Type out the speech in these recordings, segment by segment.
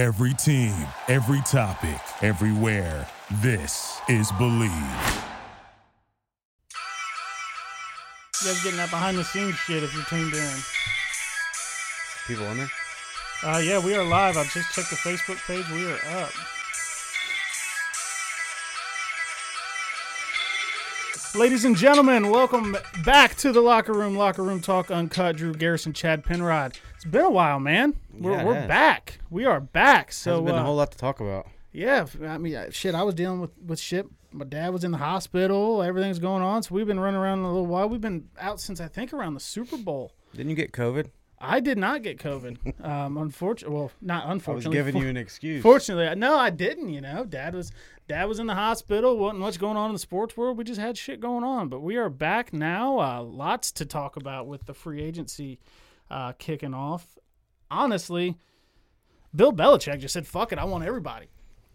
Every team, every topic, everywhere. This is Believe. You guys getting that behind the scenes shit if you're tuned in. People in there? Uh, yeah, we are live. I just checked the Facebook page. We are up. Ladies and gentlemen, welcome back to the locker room. Locker room talk uncut. Drew Garrison, Chad Penrod. It's been a while, man. We're, Yeah, we're back. We are back. So, been uh, a whole lot to talk about. yeah, I mean, uh, shit. I was dealing with with shit. My dad was in the hospital. Everything's going on. So we've been running around a little while. We've been out since I think around the Super Bowl. Didn't you get COVID? I did not get COVID. Um, unfortunately, well, not unfortunately. I was unfortunately. giving for- you an excuse. Fortunately, no, I didn't. You know, dad was dad was in the hospital. wasn't much going on in the sports world. We just had shit going on. But we are back now. Uh, lots to talk about with the free agency uh, kicking off. Honestly, Bill Belichick just said, "Fuck it, I want everybody."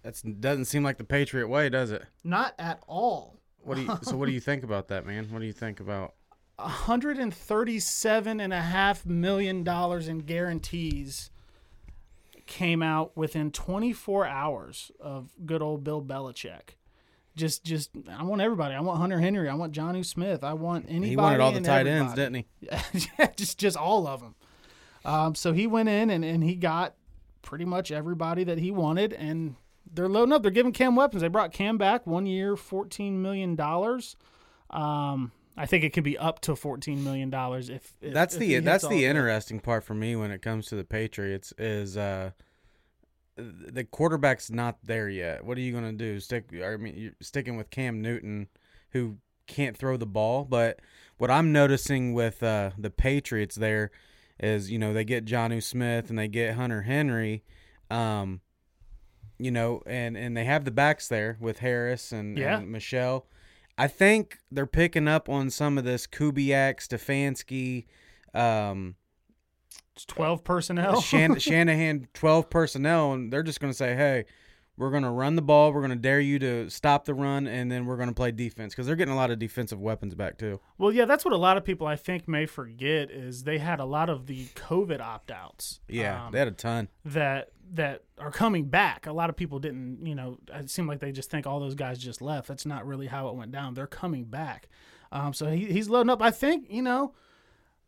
That doesn't seem like the Patriot way, does it? Not at all. What do you? so what do you think about that, man? What do you think about? 137 and a half million dollars in guarantees came out within 24 hours of good old Bill Belichick. Just, just, I want everybody. I want Hunter Henry. I want Johnny Smith. I want anybody. He wanted all the tight ends, didn't he? yeah, just, just all of them. Um, so he went in and, and he got pretty much everybody that he wanted, and they're loading up. They're giving Cam weapons. They brought Cam back one year, fourteen million dollars. Um, I think it could be up to fourteen million dollars if, if That's if the that's the interesting part for me when it comes to the Patriots is uh the quarterback's not there yet. What are you gonna do? Stick? I mean, you're sticking with Cam Newton, who can't throw the ball. But what I'm noticing with uh, the Patriots there is, you know, they get Jonnu Smith and they get Hunter Henry, um, you know, and and they have the backs there with Harris and, Yeah. and Michel. I think they're picking up on some of this Kubiak, Stefanski, um, It's twelve personnel. Shan- Shanahan 12 personnel, and they're just going to say, hey, we're going to run the ball. We're going to dare you to stop the run, and then we're going to play defense because they're getting a lot of defensive weapons back, too. well, yeah, that's what a lot of people I think may forget is they had a lot of the COVID opt outs. Yeah, Um, they had a ton. that that are coming back. A lot of people didn't, you know, it seemed like they just think all those guys just left. That's not really how it went down. They're coming back. Um, so he, he's loading up. I think, you know,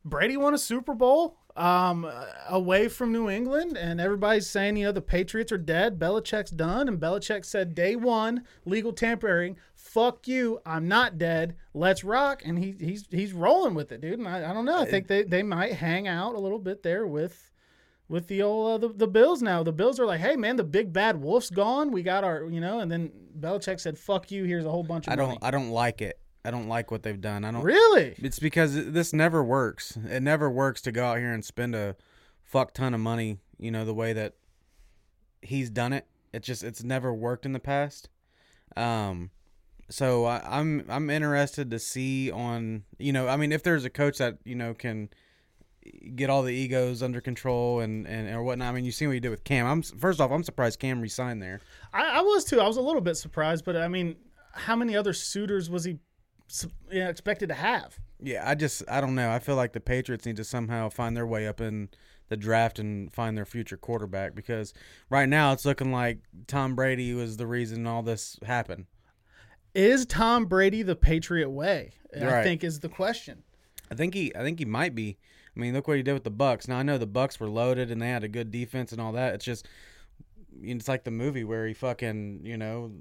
Brady won a Super Bowl um, away from New England, and everybody's saying, you know, the Patriots are dead. Belichick's done. And Belichick said, day one, legal tampering. Fuck you. I'm not dead. Let's rock. And he, he's he's rolling with it, dude. And I, I don't know. I think they, they might hang out a little bit there with with the old uh, the, the Bills now. The Bills are like, hey man, the big bad wolf's gone. We got our you know, and then Belichick said, "Fuck you." Here's a whole bunch of I don't money. I don't like it. I don't like what they've done. I don't really. It's because this never works. It never works to go out here and spend a fuck ton of money, you know, the way that he's done it. It just it's never worked in the past. Um so I, I'm I'm interested to see on you know I mean if there's a coach that you know can get all the egos under control and and or whatnot. I mean you see what he did with Cam. I'm first off I'm surprised Cam resigned there. I, I was too. I was a little bit surprised, but I mean, how many other suitors was he you know, expected to have? Yeah, I just I don't know. I feel like the Patriots need to somehow find their way up in the draft and find their future quarterback because right now it's looking like Tom Brady was the reason all this happened. Is Tom Brady the Patriot way? I think is the question. I think he I think he might be. I mean, look what he did with the Bucs. Now I know the Bucs were loaded and they had a good defense and all that. It's just it's like the movie where he fucking, you know,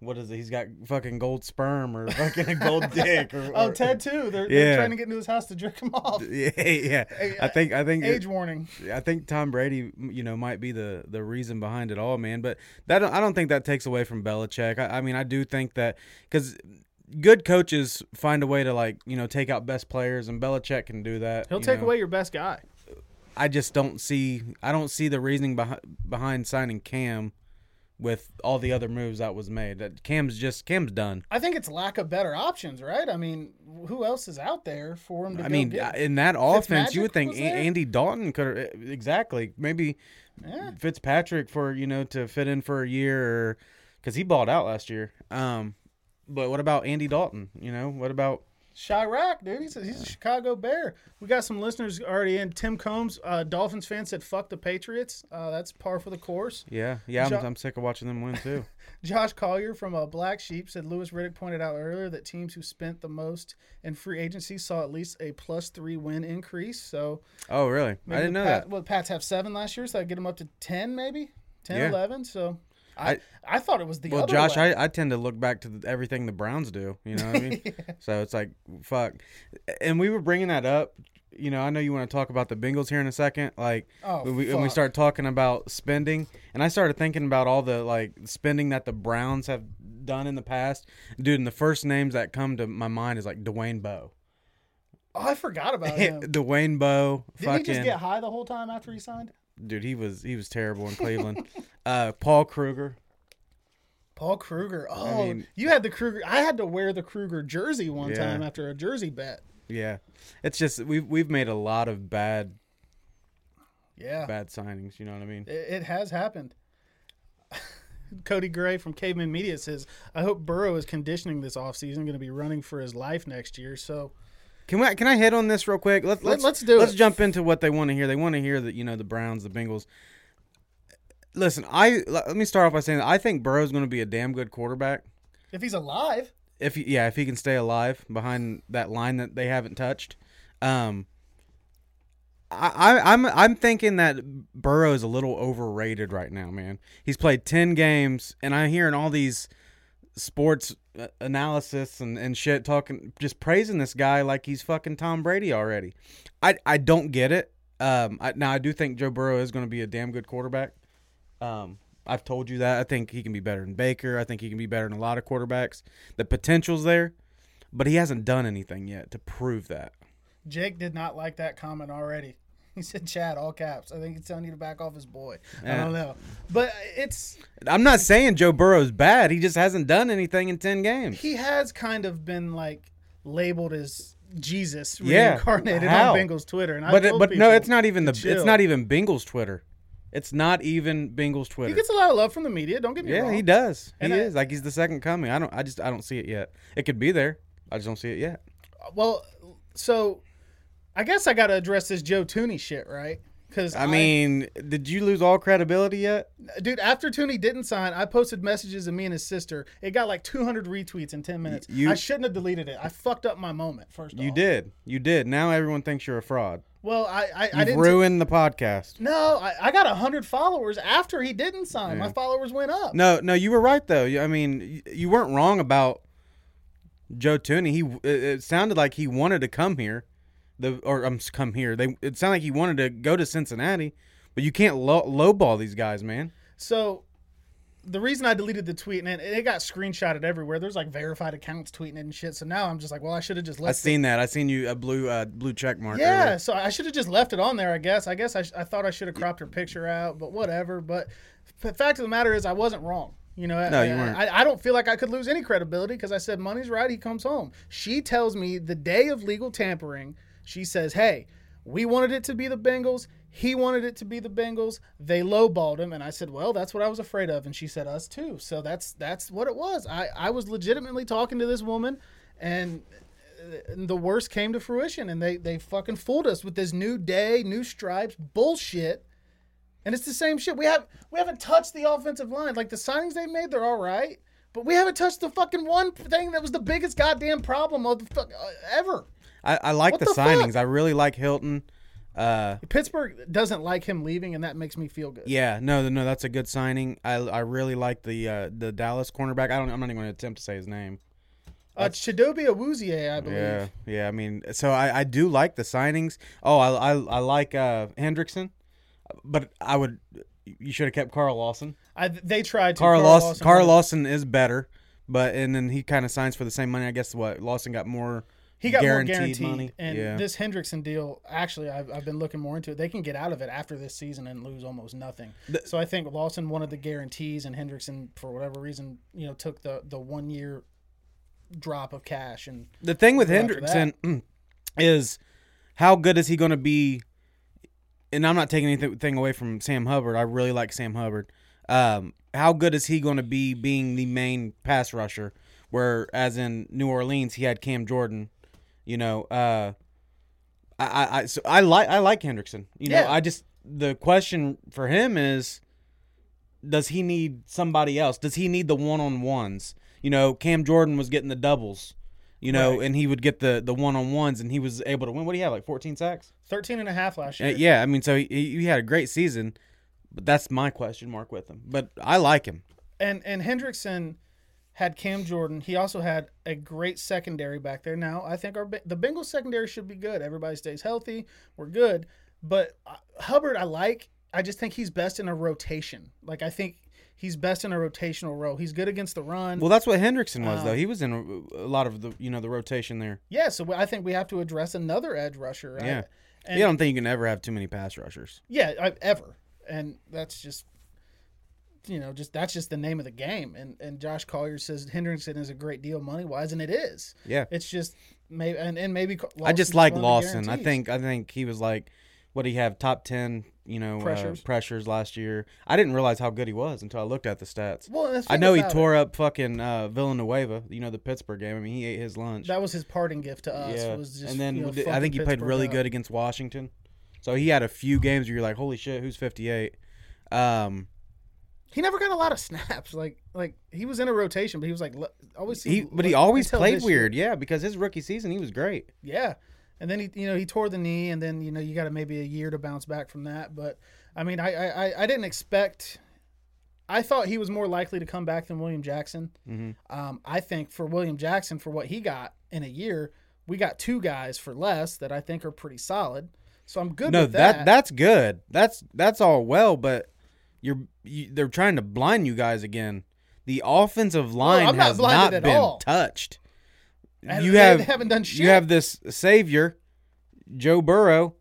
what is it? He's got fucking gold sperm or fucking a gold dick or, Oh, or- Ted too. They're, Yeah. they're trying to get into his house to jerk him off. Yeah, yeah. I think I think Age warning. I think Tom Brady, you know, might be the the reason behind it all, man. But that I don't think that takes away from Belichick. I, I mean, I do think that because good coaches find a way to like you know take out best players, and Belichick can do that. He'll take know. away your best guy. I just don't see. I don't see the reasoning behind behind signing Cam with all the other moves that was made. That Cam's just Cam's done. I think it's lack of better options, right? I mean, who else is out there for him to I mean, get? in that offense, you would think A- Andy Dalton could exactly maybe Yeah. Fitzpatrick for you know to fit in for a year because he balled out last year. Um, but what about Andy Dalton? You know, what about Chirac, dude. He's a, he's a Chicago Bear. We got some listeners already in. Tim Combs, uh, Dolphins fan, said "fuck the Patriots." Uh, that's par for the course. Yeah, yeah. I'm, Jo- I'm sick of watching them win too. Josh Collier from uh, Black Sheep said Louis Riddick pointed out earlier that teams who spent the most in free agency saw at least a plus three win increase. So Oh, really? I didn't know Pat, that. Well, Pats have seven last year, so I get them up to ten, maybe 10, Yeah. 11. So I, I I- thought it was the Well, Josh, way. I, I tend to look back to the, everything the Browns do. You know what I mean? So it's like fuck. And we were bringing that up. You know, I know you want to talk about the Bengals here in a second. Like, Oh, when we, when we start talking about spending, and I started thinking about all the like spending that the Browns have done in the past. Dude, and the first names that come to my mind is like Dwayne Bowe. oh, I forgot about him. Dwayne Bowe, Didn't he just get high the whole time after he signed? Dude, he was he was terrible in Cleveland. uh, Paul Kruger. Paul Kruger. Oh, mean- you had the Kruger. I had to wear the Kruger jersey one Yeah. time after a jersey bet. Yeah, it's just we've we've made a lot of bad Yeah, bad signings. You know what I mean? it, it has happened. Cody Gray from Caveman Media says, "I hope Burrow is conditioning this offseason, going to be running for his life next year." So Can we? Can I hit on this real quick? Let, Let- let's let's do it. Let's it. jump into what they want to hear. They want to hear that you know the Browns, the Bengals. Listen, I let me start off by saying that I think Burrow's going to be a damn good quarterback. if he's alive, If he, yeah, if he can stay alive behind that line that they haven't touched. Um, I, I I'm I'm thinking that Burrow is a little overrated right now, man. He's played ten games, and I'm hearing all these sports uh, analysis and, and shit talking just praising this guy like he's fucking Tom Brady already. I I don't get it. Um, I, now I do think Joe Burrow is going to be a damn good quarterback. Um, I've told you that. I think he can be better than Baker. I think he can be better than a lot of quarterbacks. The potential's there, but he hasn't done anything yet to prove that. Jake did not like that comment already. He said, "Chad, all caps." I think he's telling you to back off his boy. I Yeah. don't know, but it's I'm not saying Joe Burrow's bad. He just hasn't done anything in 10 games. he has kind of been like labeled as Jesus Yeah, reincarnated how? on Bengals Twitter, and I But it, told but no, people it's not even the it's chill. not even Bengals Twitter. It's not even Bengals Twitter. He Twitter. gets a lot of love from the media. Don't get me wrong. Yeah, he does. He And I- is like he's the second coming. I don't. I just I don't see it yet. It could be there. I just don't see it yet. Well, so I guess I got to address this Joe Thuney shit, right? Because I mean, did you lose all credibility yet? dude, after Thuney didn't sign, I posted messages of me and his sister. It got like 200 retweets in 10 minutes. You- I shouldn't have deleted it. I fucked up my moment. First, You off. did. You did. Now everyone thinks you're a fraud. Well, I I, I didn't. ruined the podcast. no, I, I got 100 followers after he didn't sign. My followers went up. No, no, you were right though. I mean, you weren't wrong about Joe Thuney. He it sounded like he wanted to come here, the or um come here. They it sounded like he wanted to go to Cincinnati, but you can't low, lowball these guys, man. So the reason I deleted the tweet and it, it got screenshotted everywhere. There's like verified accounts tweeting it and shit. So now I'm just like, well, I should have just I left. it. seen that. I seen you a blue uh, blue check mark. Yeah, earlier. so I should have just left it on there. I guess. I guess I, sh- I thought I should have cropped her picture out, but whatever. But the fact of the matter is, I wasn't wrong. You know, No, I, you weren't. I, I don't feel like I could lose any credibility because I said money's right. He comes home. She tells me the day of legal tampering. She says, "Hey, we wanted it to be the Bengals. He wanted it to be the Bengals. They lowballed him." And I said, "Well, that's what I was afraid of." And she said, "Us too." So that's that's what it was. I I was legitimately talking to this woman, and the worst came to fruition and they they fucking fooled us with this new day new stripes bullshit and it's the same shit we have we haven't touched the offensive line like the signings they made they're all right but we haven't touched the fucking one thing that was the biggest goddamn problem of the fuck uh, ever I, I like What the, the signings. I really like Hilton. Uh, pittsburgh doesn't like him leaving and that makes me feel good yeah, no, no, that's a good signing. I, I really like the uh, the Dallas cornerback. I don't. I'm not even going to attempt to say his name. uh chidobe awuzie i believe Yeah, yeah. I mean, so I, I do like the signings. Oh, I I, I like uh, Hendrickson, but I would. You should have kept Carl Lawson. I, they tried to Carl, Carl Lawson. Lawson Carl Lawson is better, but and then he kind of signs for the same money. I guess what Lawson got more. He got guaranteed more guaranteed. money. And Yeah. this Hendrickson deal, actually, I've, I've been looking more into it. They can get out of it after this season and lose almost nothing. The- so I think Lawson wanted the guarantees, and Hendrickson, for whatever reason, you know, took the, the one year drop of cash. And The thing with Hendrickson is how good is he going to be? And I'm not taking anything away from Sam Hubbard. I really like Sam Hubbard. Um, how good is he going to be being the main pass rusher? Where, as in New Orleans, he had Cam Jordan, You know, uh, I, I, so I like I like Hendrickson. You know, Yeah. I just the question for him is, does he need somebody else? Does he need the one on ones? You know, Cam Jordan was getting the doubles. You know, Right. and he would get the the one on ones, and he was able to win. What do you have? Like fourteen sacks? 13 and a half last Uh, year. yeah, I mean, so he, he had a great season, but that's my question mark with him. But I like him. and and Hendrickson had Cam Jordan. He also had a great secondary back there. Now I think our the Bengals secondary should be good. Everybody stays healthy. We're good. But uh, Hubbard, I like. I just think he's best in a rotation. Like I think he's best in a rotational role. He's good against the run. Well, that's what Hendrickson was, Um, though. He was in a, a lot of the you know the rotation there. yeah, so I think we have to address another edge rusher. I- Yeah. and, yeah, I don't think you can ever have too many pass rushers. Yeah, I, ever, and that's just, you know, just that's just the name of the game. And and Josh Collier says Hendrickson is a great deal money wise, and it is. Yeah. It's just maybe and, and maybe I just like one of the Lawson. I think I think he was like, what do he have? Top ten, you know, Pressures. Uh, pressures last year. I didn't realize how good he was until I looked at the stats. Well, I know he tore up fucking uh, Villanueva. You know the Pittsburgh game. I mean, he ate his lunch. that was his parting gift to us. yeah, Was just, and then you know, I think he played really up. good against Washington. So he had a few games where you're like, holy shit, who's 58? Um, He never got a lot of snaps. Like like he was in a rotation, but he was like always. he but he always played this year. weird. Yeah, because his rookie season he was great. Yeah. And then he, you know, he tore the knee, and then you know you got to maybe a year to bounce back from that. But I mean, I, I, I- didn't expect. I thought he was more likely to come back than William Jackson. Mhm. Um, I think for William Jackson, for what he got in a year, we got two guys for less that I think are pretty solid. So I'm good no, with that. that. that's good. That's that's all well, but you're you, they're trying to blind you guys again. The offensive line not has not been all. touched. You have haven't done shit. you have this savior, Joe Burrow,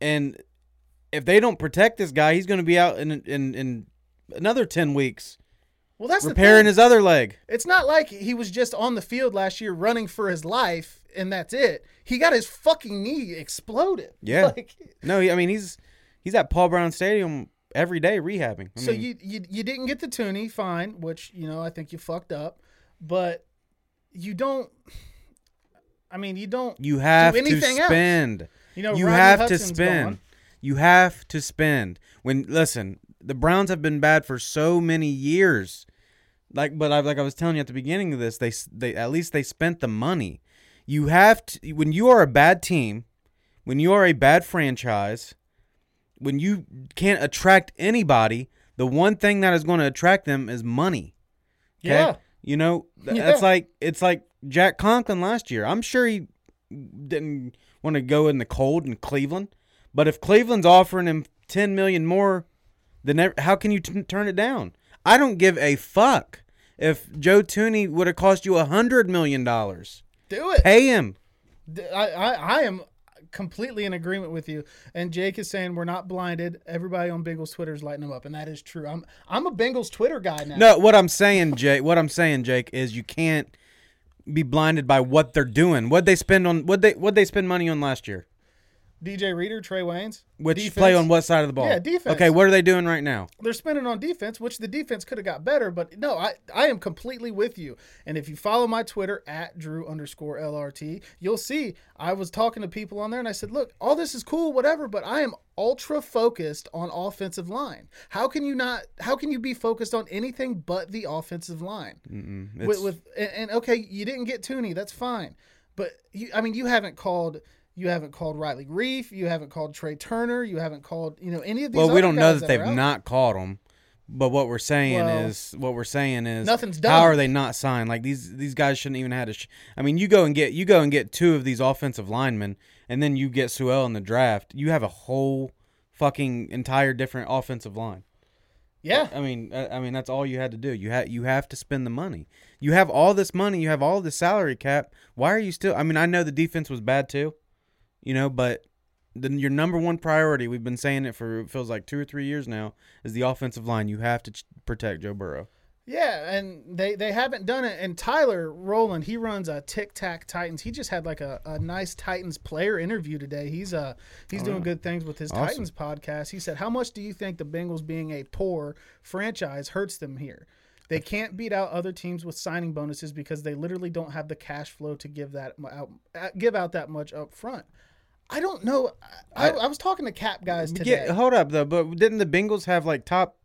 and if they don't protect this guy, he's going to be out in in in another ten weeks well, that's repairing his other leg. It's not like he was just on the field last year running for his life and that's it. He got his fucking knee exploded. Yeah. Like, No, I mean he's he's at Paul Brown Stadium every day rehabbing. I so mean, you, you you didn't get the Thuney, fine, which you know I think you fucked up, but you don't. I mean, you don't. you have to anything else. spend. You know, you Rodney have to spend. gone. You have to spend. When listen, the Browns have been bad for so many years. Like, but I, like I was telling you at the beginning of this, they they at least they spent the money. You have to when you are a bad team, when you are a bad franchise, when you can't attract anybody, the one thing that is going to attract them is money. Okay? Yeah. You know, th- Yeah. that's like it's like Jack Conklin last year. I'm sure he didn't want to go in the cold in Cleveland, but if Cleveland's offering him 10 million more, then ev- how can you t- turn it down? I don't give a fuck if Joe Thuney would have cost you a hundred million dollars. Do it. Pay him. I, I, I am completely in agreement with you. And Jake is saying we're not blinded. Everybody on Bengals Twitter is lighting them up, and that is true. I'm I'm a Bengals Twitter guy now. No, what I'm saying, Jake. What I'm saying, Jake, is you can't be blinded by what they're doing. What they spend on what they what they spend money on last year. DJ Reader, Trae Waynes, Which Defense. play on what side of the ball? Yeah, defense. Okay, what are they doing right now? they're spending on defense, which the defense could have got better. But no, I, I am completely with you. And if you follow my Twitter at Drew underscore LRT, you'll see I was talking to people on there and I said, look, all this is cool, whatever, but I am ultra focused on offensive line. How can you not? How can you be focused on anything but the offensive line? With, with and, and okay, you didn't get Thuney, that's fine. But you, I mean, you haven't called. You haven't called Riley Reiff. You haven't called Trai Turner. You haven't called, you know, any of these. well, we don't know guys that they've not caught them, but what we're saying Well, is what we're saying is nothing's done. How are they not signed? Like these these guys shouldn't even had a. Sh- I mean, you go and get you go and get two of these offensive linemen, and then you get Sewell in the draft. You have a whole fucking entire different offensive line. Yeah, I mean, I, I mean that's all you had to do. You had you have to spend the money. You have all this money. You have all this salary cap. Why are you still? I mean, I know the defense was bad too, you know, but then your number one priority. We've been saying it for it feels like two or three years now. Is the offensive line. You have to ch- protect Joe Burrow. yeah, and they they haven't done it. And Tyler Rowland, he runs a Tic Tac Titans. He just had like a, a nice Titans player interview today. He's uh he's doing good things with his Oh, Awesome. Titans podcast. He said, "How much do you think the Bengals being a poor franchise hurts them here?" They can't beat out other teams with signing bonuses because they literally don't have the cash flow to give that out, uh, give out that much up front. I don't know. I, I, I was talking to cap guys today. Yeah, hold up though. But didn't the Bengals have like top,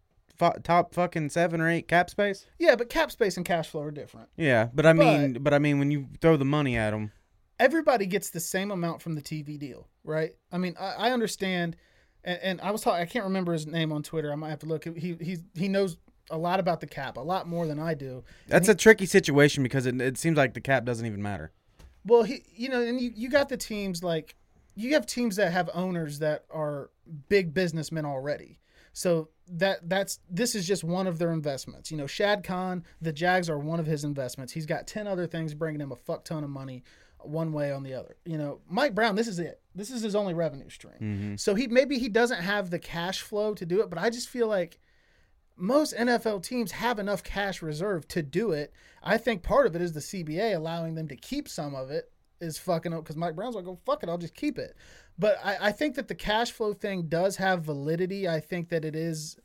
top fucking seven or eight cap space? yeah, but cap space and cash flow are different. Yeah, but I mean, but, I mean, when you throw the money at them, everybody gets the same amount from the TV deal, right? I mean, I, I understand, and, and I was talking. I can't remember his name on Twitter. I might have to look. He he he knows a lot about the cap, a lot more than I do. that's a tricky situation because it, it seems like the cap doesn't even matter. Well, he you know, and you you got the teams like you have teams that have owners that are big businessmen already. So that that's this is just one of their investments. You know, Shad Khan, the Jags are one of his investments. He's got 10 other things bringing him a fuck ton of money one way on the other. You know, Mike Brown, this is it. This is his only revenue stream. Mm-hmm. So he maybe he doesn't have the cash flow to do it, but I just feel like most NFL teams have enough cash reserve to do it. I think part of it is the CBA allowing them to keep some of it is fucking up because Mike Brown's like, oh, fuck it, I'll just keep it. But I, I think that the cash flow thing does have validity. I think that it is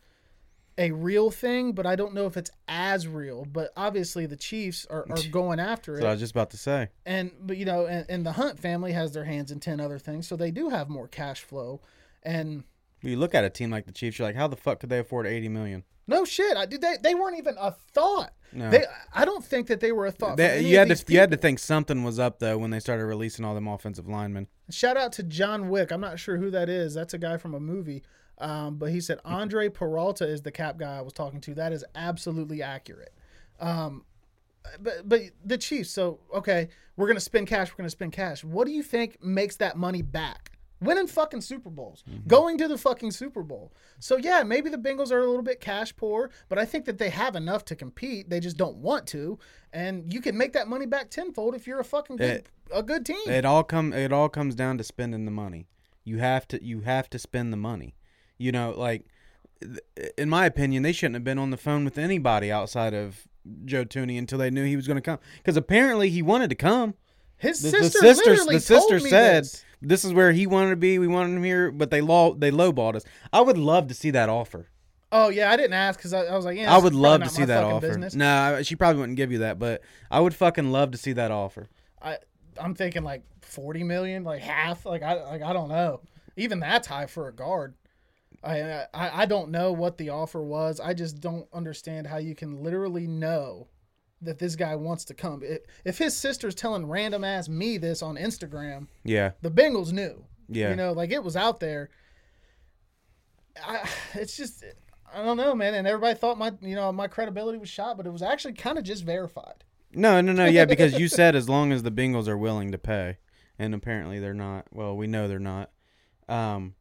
a real thing, but I don't know if it's as real. But obviously, the Chiefs are, are going after it. So I was just about to say. and but you know, and, and the Hunt family has their hands in ten other things, so they do have more cash flow. And You look at a team like the Chiefs, you're like, how the fuck could they afford eighty million? no shit, I did. They, they weren't even a thought. No. They, I don't think that they were a thought. They, you had to you had to think something was up though when they started releasing all them offensive linemen. Shout out to John Wick. I'm not sure who that is. That's a guy from a movie. Um, but he said Andre Peralta is the cap guy I was talking to. That is absolutely accurate. Um, but but the Chiefs. So okay, we're gonna spend cash. We're gonna spend cash. What do you think makes that money back? Winning fucking Super Bowls, mm-hmm. going to the fucking Super Bowl. So yeah, maybe the Bengals are a little bit cash poor, but I think that they have enough to compete. They just don't want to, and you can make that money back tenfold if you're a fucking good, It- a good team. It all come it all comes down to spending the money. You have to you have to spend the money. You know, like in my opinion, they shouldn't have been on the phone with anybody outside of Joe Thuney until they knew he was going to come. Because apparently he wanted to come. His The, sister, the sisters, literally the sister told me said this. This. is where he wanted to be. We wanted him here, but they low they lowballed us. I would love to see that offer. "Oh yeah, I didn't ask because I, I was like, yeah, I would love to see that offer. Business. No, she probably wouldn't give you that, but I would fucking love to see that offer. I I'm thinking like forty million, like half. Like I like I don't know. Even that's high for a guard. I, I I don't know what the offer was. I just don't understand how you can literally know that this guy wants to come. If, if his sister's telling random ass me this on Instagram, Yeah, the Bengals knew. Yeah. You know, like it was out there. I, it's just I don't know, man. And everybody thought my you know my credibility was shot, but it was actually kind of just verified. No, no, no. Yeah, because you said as long as the Bengals are willing to pay, and apparently they're not. Well, we know they're not. Um,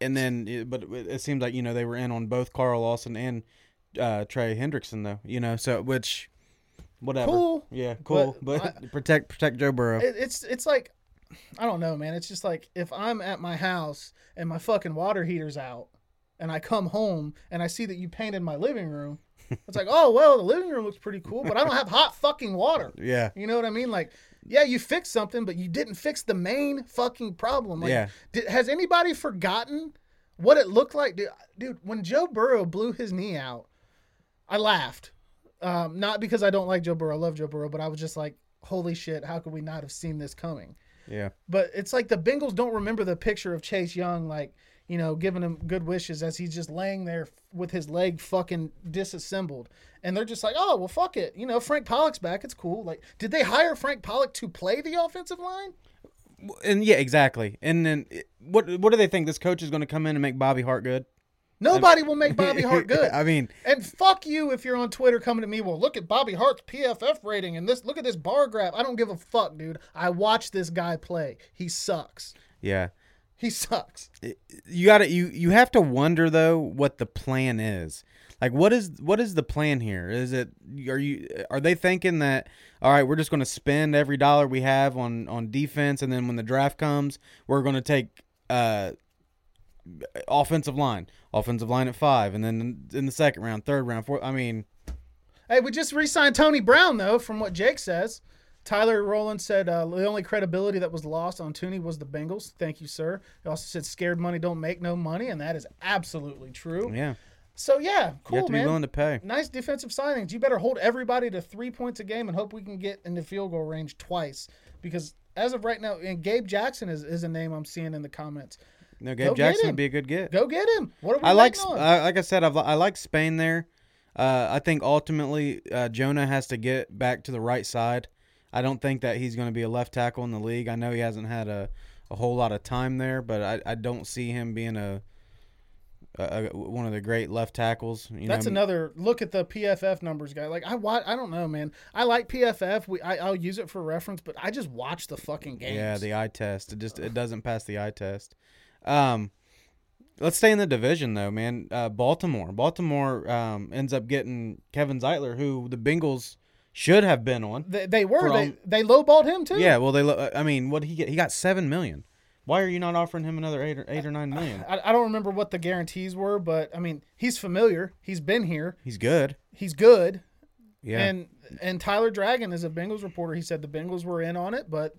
and then, but it seems like you know they were in on both Carl Lawson and uh, Trey Hendrickson, though. You know, so which, whatever. Cool. Yeah, cool. But, But protect protect Joe Burrow. It, it's it's like I don't know, man. It's just like if I'm at my house and my fucking water heater's out, and I come home and I see that you painted my living room. It's like, oh well, the living room looks pretty cool, but I don't have hot fucking water. yeah, You know what I mean? Like, yeah, you fixed something, but you didn't fix the main fucking problem. Like, Yeah. Did, has anybody forgotten what it looked like, dude? Dude, when Joe Burrow blew his knee out, I laughed. Um, not because I don't like Joe Burrow, I love Joe Burrow, but I was just like, holy shit, how could we not have seen this coming? yeah. But it's like the Bengals don't remember the picture of Chase Young, like, you know, giving him good wishes as he's just laying there with his leg fucking disassembled. And they're just like, oh, well, fuck it. You know, Frank Pollack's back. It's cool. Like, did they hire Frank Pollack to play the offensive line? And yeah, exactly. And then what what do they think? This coach is going to come in and make Bobby Hart good? Nobody will make Bobby Hart good. I mean, And fuck you if you're on Twitter coming to me. Well, look at Bobby Hart's PFF rating and this. Look at this bar graph. I don't give a fuck, dude. I watched this guy play. He sucks. yeah. He sucks. you gotta you you have to wonder though what the plan is like what is what is the plan here is it are you are they thinking that all right we're just going to spend every dollar we have on on defense and then when the draft comes we're going to take uh offensive line offensive line at five and then in the second round third round fourth i mean Hey, we just re-signed Tony Brown though, from what Jake says. Tyler Rowland said uh, the only credibility that was lost on Thuney was the Bengals. Thank you, sir. He also said scared money don't make no money, and that is absolutely true. yeah So yeah, you cool, have to be man. willing to pay. nice defensive signings. You better hold everybody to three points a game and hope we can get in the field goal range twice. Because as of right now, and Gabe Jackson is, is a name I'm seeing in the comments. No, Gabe get Jackson would be a good get. Go get him. What are we I like, on? I, like I said, I've, I like Spain there. Uh, I think ultimately uh, Jonah has to get back to the right side. I don't think that he's going to be a left tackle in the league. I know he hasn't had a, a whole lot of time there, but I, I don't see him being a, a, a one of the great left tackles. You That's know, another look at the PFF numbers, guy. Like I watch, I don't know, man. I like PFF. We I, I'll use it for reference, but I just watch the fucking games. Yeah, the eye test. It just it doesn't pass the eye test. Um, let's stay in the division though, man. Uh, Baltimore. Baltimore um, ends up getting Kevin Zeitler, who the Bengals should have been on. they, they were they they lowballed him too. Yeah, well, they. lo- I mean, what he get? He got seven million. Why are you not offering him another eight or eight or nine million? I, I don't remember what the guarantees were, but I mean, he's familiar. He's been here. He's good. He's good. Yeah. And and Tyler Dragon is a Bengals reporter. He said the Bengals were in on it, but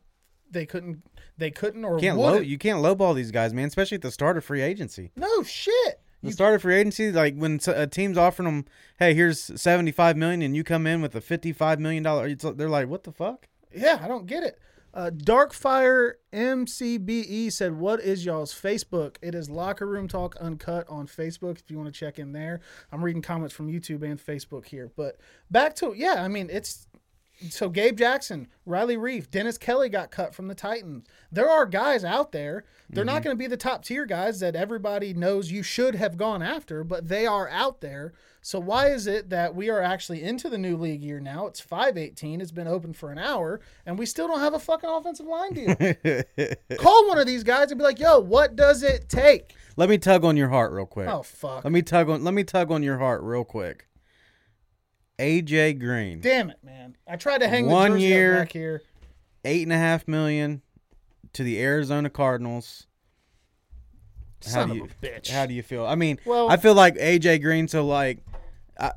they couldn't. They couldn't or you can't low. You can't lowball these guys, man. Especially at the start of free agency. no shit. The start of free agency, like when a team's offering them, hey, here's seventy five million, and you come in with a fifty five million dollar. They're like, what the fuck? Yeah, I don't get it. Uh, Darkfire MCBE said, "What is y'all's Facebook? It is Locker Room Talk Uncut on Facebook. If you want to check in there, I'm reading comments from YouTube and Facebook here. But back to yeah, I mean it's so Gabe Jackson, Riley Reiff, Dennis Kelly got cut from the Titans. There are guys out there. They're not mm-hmm. going to be the top tier guys that everybody knows you should have gone after, but they are out there. So why is it that we are actually into the new league year now? It's 518. It's been open for an hour and we still don't have a fucking offensive line deal. Call one of these guys and be like, "Yo, what does it take?" Let me tug on your heart real quick. Oh fuck. Let me tug on. Let me tug on your heart real quick. AJ Green, Damn it, man. I tried to hang One the jersey year. back here. eight and a half million to the Arizona Cardinals. How Son do of you a bitch. how do you feel? I mean, Well- I feel like AJ Green. So like, I,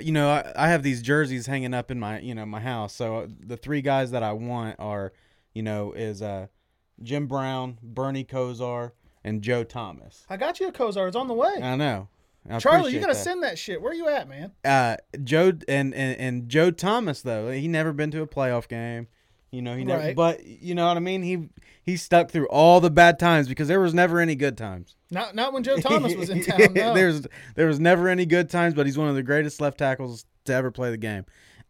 you know, I, I have these jerseys hanging up in my you know my house. So the three guys that I want are, you know, is uh, Jim Brown, Bernie Kosar, and Joe Thomas. I got you a Kosar. It's on the way. I know. I Charlie, you gotta that. send that shit. Where you at, man? uh Joe and, and and Joe Thomas though he never been to a playoff game, you know he never. Right. But you know what I mean. He he stuck through all the bad times because there was never any good times. Not not when Joe Thomas was in town. No. There's there was never any good times, but he's one of the greatest left tackles to ever play the game.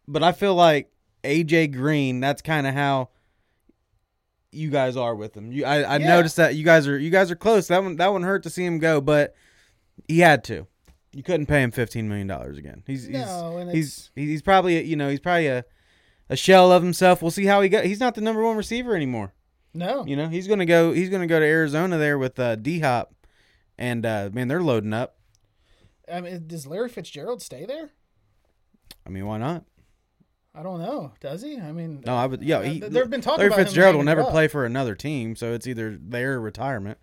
But I feel like AJ Green. That's kind of how you guys are with him. You I, I Yeah. noticed that you guys are you guys are close. That one that one hurt to see him go, but he had to. You couldn't pay him fifteen million dollars again. He's No, and he's he's he's probably a, you know he's probably a a shell of himself. We'll see how he go. He's not the number one receiver anymore. no. You know he's gonna go he's gonna go to Arizona there with uh, D Hop, and uh, man they're loading up. I mean, does Larry Fitzgerald stay there? I mean why not? I don't know. Does he? I mean, No, I would. Yeah, Uh, he, th- they've been talking Larry about him Fitzgerald will never play for another team, so it's either there or retirement.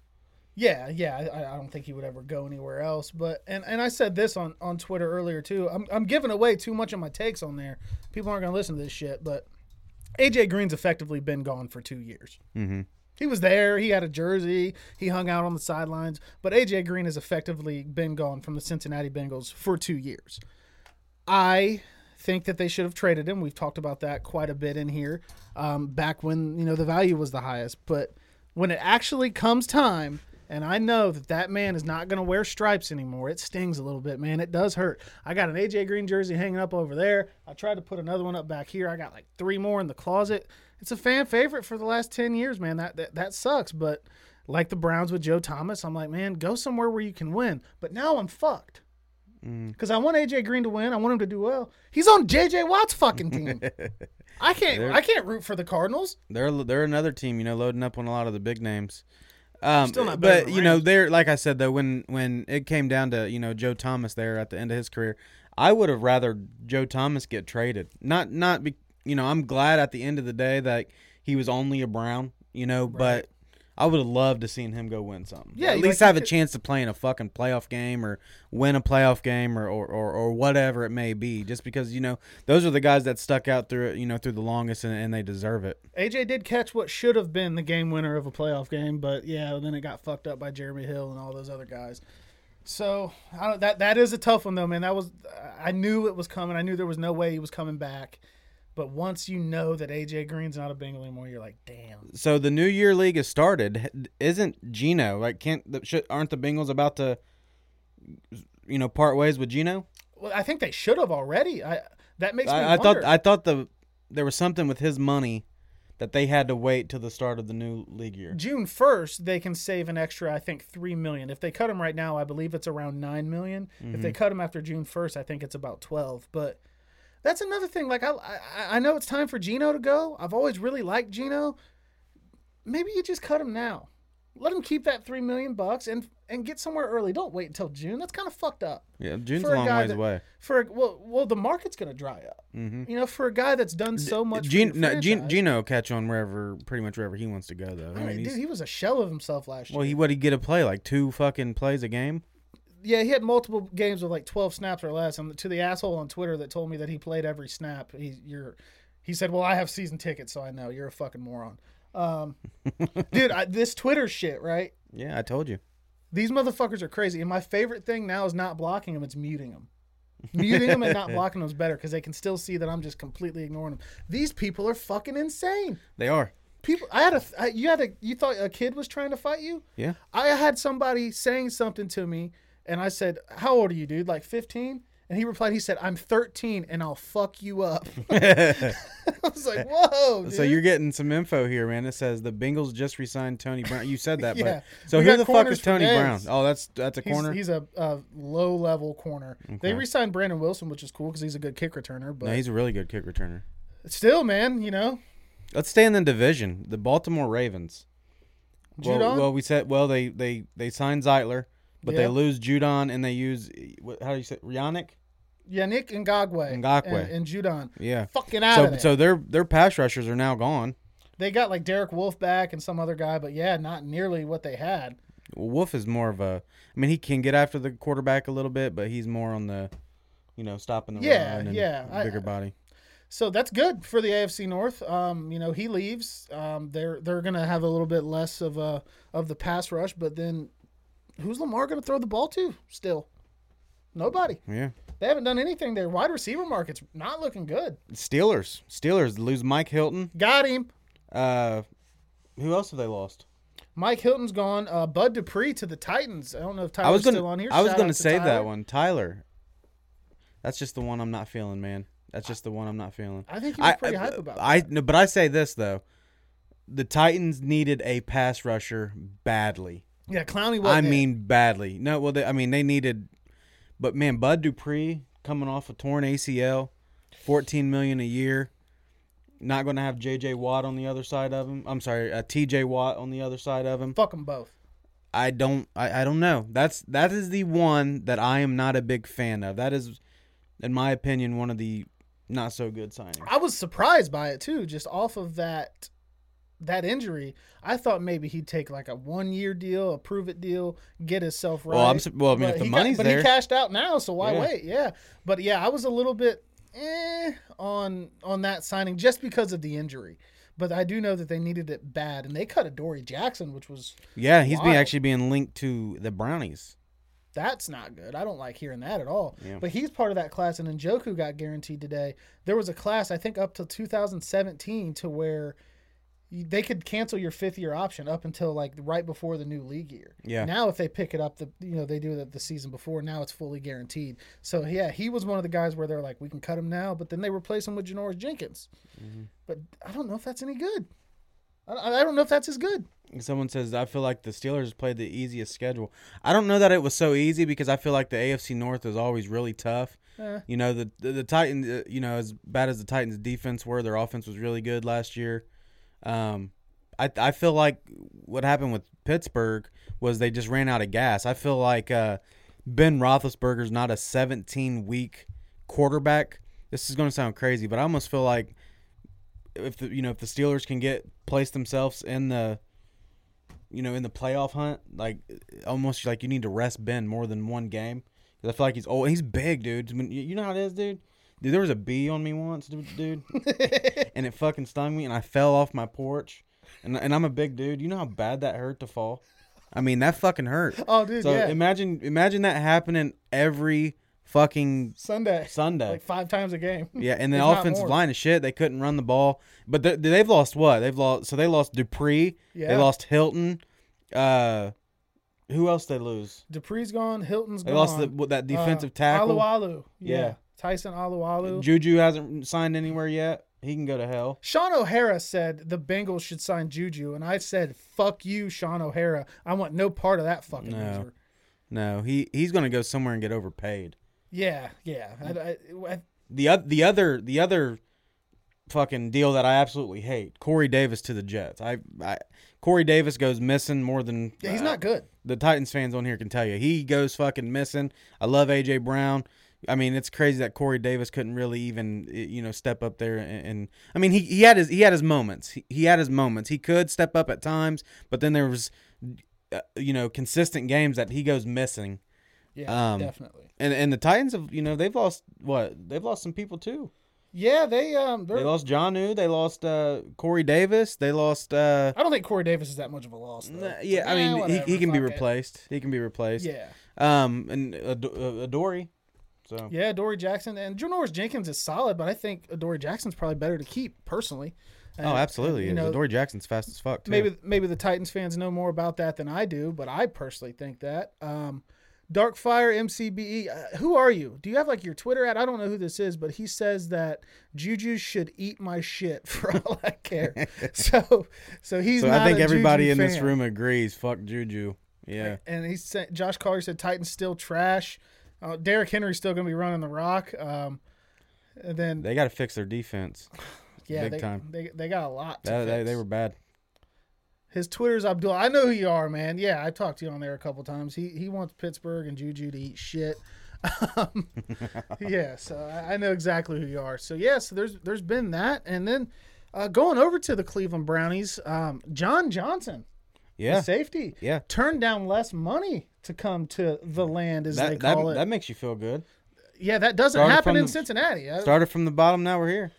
Yeah, yeah. I, I don't think he would ever go anywhere else. But and, and I said this on, on Twitter earlier too. I'm I'm giving away too much of my takes on there. People aren't gonna listen to this shit. But AJ Green's effectively been gone for two years. Mm-hmm. He was there. He had a jersey. He hung out on the sidelines. But AJ Green has effectively been gone from the Cincinnati Bengals for two years. I think that they should have traded him. We've talked about that quite a bit in here. Um, back when you know the value was the highest, but when it actually comes time, and I know that that man is not going to wear stripes anymore, it stings a little bit, man. It does hurt. I got an AJ Green jersey hanging up over there. I tried to put another one up back here. I got like three more in the closet. It's a fan favorite for the last ten years, man. That that, that sucks, but. Like the Browns with Joe Thomas, I'm like, man, go somewhere where you can win. But now I'm fucked. Mm. Because I want AJ Green to win. I want him to do well. He's on JJ Watt's fucking team. I can't. I can't root for the Cardinals. They're they're another team, you know, loading up on a lot of the big names. Um, Still not but you know, Rams. they're like I said though, when when it came down to you know Joe Thomas there at the end of his career, I would have rather Joe Thomas get traded. Not not be you know I'm glad at the end of the day that he was only a Brown, you know, but I would have loved to seen him go win something. Yeah, at least you have a could- chance to play in a fucking playoff game or win a playoff game or, or, or, or whatever it may be. Just because you know those are the guys that stuck out through it, you know, through the longest and, and they deserve it. AJ did catch what should have been the game winner of a playoff game, but yeah, then it got fucked up by Jeremy Hill and all those other guys. So I don't, that that is a tough one though, man. That was I knew it was coming. I knew there was no way he was coming back. But once you know that AJ Green's not a Bengal anymore, you're like, damn. So the New Year League has started. Isn't Geno like? Can't the, should, aren't the Bengals about to, you know, part ways with Geno? Well, I think they should have already. I that makes me I, I wonder. thought I thought the there was something with his money that they had to wait till the start of the new league year. June first, they can save an extra, I think, three million. If they cut him right now, I believe it's around nine million. If Mm-hmm. they cut him after June first, I think it's about twelve. But that's another thing. Like I, I, I know it's time for Geno to go. I've always really liked Geno. Maybe you just cut him now. Let him keep that three million bucks and and get somewhere early. Don't wait until June. That's kind of fucked up. Yeah, June's For a long guy ways that- away. For a, well, well, the market's gonna dry up. Mm-hmm. You know, for a guy that's done so much. Geno, no, Geno, franchise. Geno catch on wherever, pretty much wherever he wants to go, though. I I mean, mean, dude, he was a shell of himself last year. well, he what he get a play like two fucking plays a game. Yeah, he had multiple games with like 12 snaps or less. And to the asshole on Twitter that told me that he played every snap, he you're he said, "Well, I have season tickets, so I know you're a fucking moron." Um, dude, I, this Twitter shit, right? Yeah, I told you. These motherfuckers are crazy. And my favorite thing now is not blocking them; it's muting them. Muting them and not blocking them is better because they can still see that I'm just completely ignoring them. These people are fucking insane. They are. People, I had a, I, you had a, you thought a kid was trying to fight you? Yeah. I had somebody saying something to me, and I said, "How old are you, dude? Like 15?" And he replied, he said, "I'm 13, and I'll fuck you up." I was like, "Whoa!" So you're getting some info here, man. It says the Bengals just re-signed Tony Brown. You said that, Yeah. but so We who the fuck is Tony. Brown? Oh, that's that's a he's, corner. he's a, a low level corner. They Okay. re-signed Brandon Wilson, which is cool because he's a good kick returner. But no, he's a really good kick returner. still, man, you know, Let's stay in the division. The Baltimore Ravens. Well, well, we said well they they they signed Zeitler, but they lose Judon and they use how do you say Yannick? Yannick Ngakoue, Ngakoue. and, and Judon. Yeah. Fucking out So of there. so their their pass rushers are now gone. they got like Derek Wolfe back and some other guy, but yeah, not nearly what they had. Wolfe is more of a. I mean, he can get after the quarterback a little bit, but he's more on the, you know, stopping the Yeah, run and yeah, I- bigger body. So that's good for the AFC North. Um, you know, he leaves. Um, they're they're gonna have a little bit less of a of the pass rush, but then who's Lamar gonna throw the ball to? Still, nobody. Yeah. They haven't done anything. Their wide receiver market's not looking good. Steelers. Steelers lose Mike Hilton. Got him. Uh, who else have they lost? Mike Hilton's gone. Uh, Bud Dupree to the Titans. I don't know if Tyler's I was gonna. still on here. I was gonna say Tyler. that one, Tyler. That's just the one I'm not feeling, man. That's just the one I'm not feeling. I think was pretty hype about I that. no, but I say this though, the Titans needed a pass rusher badly. Yeah, Clowney. I Wasn't it. mean, badly. No, well, they, I mean, they needed, but man, Bud Dupree coming off a torn ACL, fourteen million a year. Not going to have J.J. Watt on the other side of him. I'm sorry, uh, T.J. Watt on the other side of him. fuck them both. I don't. I, I don't know. That's that is the one that I am not a big fan of. That is, in my opinion, one of the not so good signings. I was surprised by it too, just off of that that injury. I thought maybe he'd take like a one year deal, a prove it deal, get himself right. Well, I'm well, I mean, But if the money's but he cashed out now, so why Yeah. wait? Yeah, but yeah, I was a little bit eh on on that signing just because of the injury. But I do know that they needed it bad, and they cut Adoree' Jackson, which was Yeah, he's being actually being linked to the Brownies. That's not good. I don't like hearing that at all. Yeah. But he's part of that class, and Njoku got guaranteed today. There was a class, I think, up till 2017 to where they could cancel your fifth year option up until like right before the new league year. Yeah. Now, if they pick it up, the you know they do it the season before. Now it's fully guaranteed. So yeah, he was one of the guys where they're like, we can cut him now, but then they replace him with Janoris Jenkins. Mm-hmm. But I don't know if that's any good. I, I don't know if that's as good. Someone says I feel like the Steelers played the easiest schedule. I don't know that it was so easy because I feel like the AFC North is always really tough. Eh. You know the the, the Titans. uh, You know as bad as the Titans' defense were, their offense was really good last year. Um, I I feel like what happened with Pittsburgh was they just ran out of gas. I feel like uh, Ben Roethlisberger's not a 17 week quarterback. This is going to sound crazy, but I almost feel like if the you know if the Steelers can get place themselves in the you know in the playoff hunt, like almost like you need to rest Ben more than one game. I feel like he's old. He's big, dude. I mean, you know how it is, dude. Dude, there was a bee on me once, dude, and it fucking stung me, and I fell off my porch. And and I'm a big dude. You know how bad that hurt to fall. I mean, that fucking hurt. Oh, dude, So yeah. imagine imagine that happening every fucking Sunday, Sunday. like five times a game. yeah, and the offensive line is shit. They couldn't run the ball, but they, they've lost what? They've lost. So they lost Dupree. Yeah. They lost Hilton. Uh, who else they lose? Dupree's gone. Hilton's They gone. They lost the, that defensive Uh, tackle. Alualu. Yeah. Yeah. Tyson Alualu. Juju hasn't signed anywhere yet. He can go to hell. Sean O'Hara said the Bengals should sign Juju, and I said, "Fuck you, Sean O'Hara. I want no part of that fucking No. loser." No, he he's gonna go somewhere and get overpaid. Yeah, yeah. I, I, I, The the other the other fucking deal that I absolutely hate. Corey Davis to the Jets. I, I Corey Davis goes missing more than yeah, he's uh, not good. the Titans fans on here can tell you. He goes fucking missing. I love AJ Brown. I mean, it's crazy that Corey Davis couldn't really even you know step up there and, and I mean he, he had his he had his moments. He, he had his moments. He could step up at times, but then there was uh, you know consistent games that he goes missing. Yeah, Um, definitely. And and the Titans have you know they've lost what they've lost some people too. Yeah, they um, they're, lost Jonnu. They lost uh, Corey Davis. They lost. Uh, I don't think Corey Davis is that much of a loss. Though. nah, yeah, I Eh, mean whatever, he, he can be fuck it. replaced. He can be replaced. Yeah, Um, and Ad- uh, Adoree. So yeah. Dory Jackson and Janoris Jenkins is solid, but I think Dory Jackson's probably better to keep personally. And- oh, absolutely. and, You know, Adoree Jackson's fast as fuck too. maybe maybe the Titans fans know more about that than I do, but I personally think that. Um, Darkfire MCBE, uh, who are you? Do you have like your Twitter at? I don't know who this is, but he says that Juju should eat my shit for all I care. so, so he's. So I think everybody Juju in this room agrees. Fuck Juju. Yeah. And he said Josh Collier said Titans still trash. Uh, Derrick Henry's still going to be running the rock. Um, and then They got to fix their defense. yeah, big they, time. They, they got a lot. To That, they, they were bad. His Twitter's Abdul. I know who you are, man. Yeah, I talked to you on there a couple times. He he wants Pittsburgh and Juju to eat shit. Um, yeah, so I, I know exactly who you are. So yeah, so there's there's been that, and then uh, going over to the Cleveland Brownies, um, John Johnson, Yeah. safety, Yeah. turned down less money to come to the land, as they That, that, call it. that makes you feel good. yeah, that doesn't started happen in the- Cincinnati. Started from the bottom. Now we're here.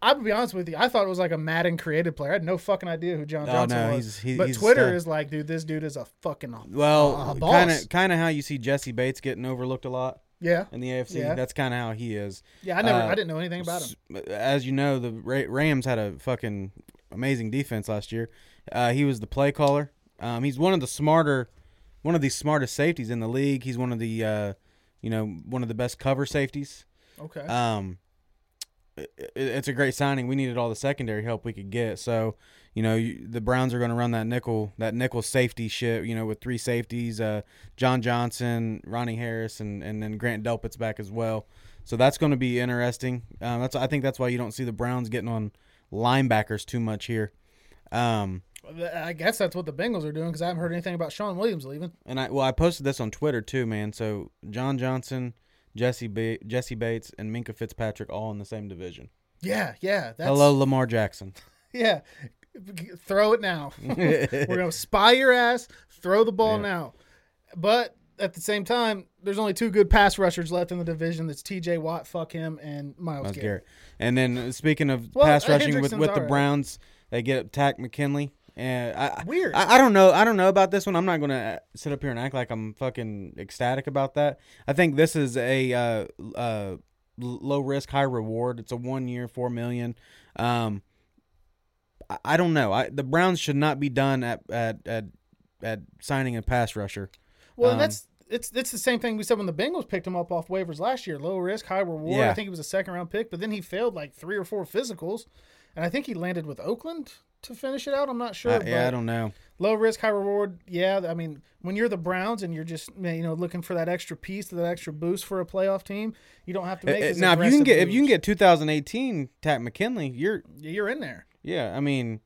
I would be honest with you. I thought it was like a Madden created player. I had no fucking idea who John Oh, Johnson no, was. he's- he- but he's Twitter stud. is like, dude, this dude is a fucking Well, kind of kind of how you see Jessie Bates getting overlooked a lot Yeah, in the AFC. Yeah. That's kind of how he is. yeah. I never, Uh, I didn't know anything about him. As you know, the Rams had a fucking amazing defense last year. Uh, he was the play caller. Um, he's one of the smarter, one of the smartest safeties in the league. He's one of the, uh, you know, one of the best cover safeties. Okay. Um, it, it- it's a great signing. We needed all the secondary help we could get. So, you know, you, the Browns are going to run that nickel, that nickel safety shit. You know, with three safeties, uh, John Johnson, Ronnie Harrison, and and then Grant Delpit's back as well. So that's going to be interesting. Um, that's I think that's why you don't see the Browns getting on linebackers too much here. Um, I guess that's what the Bengals are doing because I haven't heard anything about Shawn Williams leaving. and I well, I posted this on Twitter too, man. So John Johnson, Jesse ba- Jessie Bates, and Minkah Fitzpatrick all in the same division. Yeah, yeah. That's, Hello, Lamar Jackson. Yeah. Throw it now. We're gonna spy your ass. Throw the ball Yeah. now. But at the same time, there's only two good pass rushers left in the division. That's T.J. Watt, fuck him, and Miles, Myles Garrett. Garrett. And then uh, speaking of Well, pass uh, rushing with, with the alright. Browns, they get Takk McKinley. And I, Weird. I, I don't know. I don't know about this one. I'm not going to sit up here and act like I'm fucking ecstatic about that. I think this is a uh, uh, low risk, high reward. It's a one year, four million. Um, I, I don't know. I, the Browns should not be done at at at, at signing a pass rusher. Well, Um, that's it's it's the same thing we said when the Bengals picked him up off waivers last year. Low risk, high reward. Yeah. I think he was a second round pick, but then he failed like three or four physicals, and I think he landed with Oakland to finish it out. I'm not sure. But yeah, I don't know. low risk, high reward. Yeah, I mean, when you're the Browns and you're just you know looking for that extra piece, that extra boost for a playoff team, you don't have to make Uh, as now, if you can get if you can get 2018 Takk McKinley, you're you're in there. Yeah, I mean,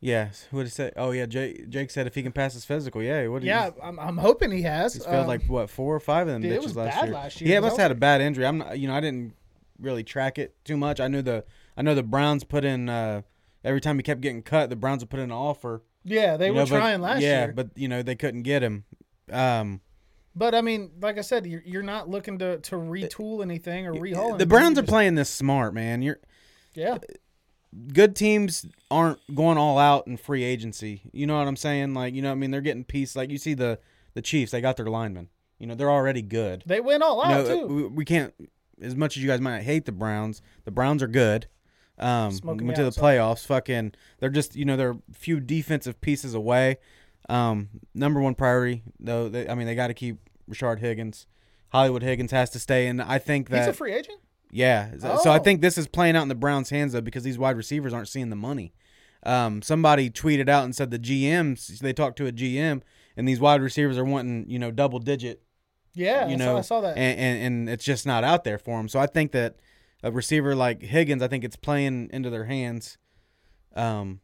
yeah. What did say? Oh yeah, Jake. Jake said if he can pass his physical, yeah. What? Yeah, I'm, I'm hoping he has. he's, failed Um, like what four or five of them dude, it bitches was last bad year. last year, Yeah, must have had a bad injury. I'm not. You know, I didn't really track it too much. I knew the. I know the Browns put in. uh Every time he kept getting cut, the Browns would put in an offer. yeah, they you were know, but- trying last year. yeah, year. but you know they couldn't get him. Um, But I mean, like I said, you're, you're not looking to, to retool anything or rehaul. the. Browns are playing this smart, man. You're Yeah, good teams aren't going all out in free agency. You know what I'm saying? Like, you know, what I mean, they're getting piece. Like you see the the Chiefs, they got their linemen. You know, they're already good. They went all You out know, too. we, we can't. As much as you guys might hate the Browns, the Browns are good. Um, Smoking went to the playoffs. Fucking, they're just you know they're a few defensive pieces away. Um, number one priority though. They, I mean, they got to keep Rashard Higgins. Hollywood Higgins has to stay, and I think that He's a free agent. yeah. So- So I Oh. think this is playing out in the Browns' hands though because these wide receivers aren't seeing the money. Um, somebody tweeted out and said the GMs they talked to a GM and these wide receivers are wanting you know double digit Yeah, you I, know saw, I saw that. and, and and it's just not out there for them. So I think that a receiver like Higgins, I think it's playing into their hands. Um,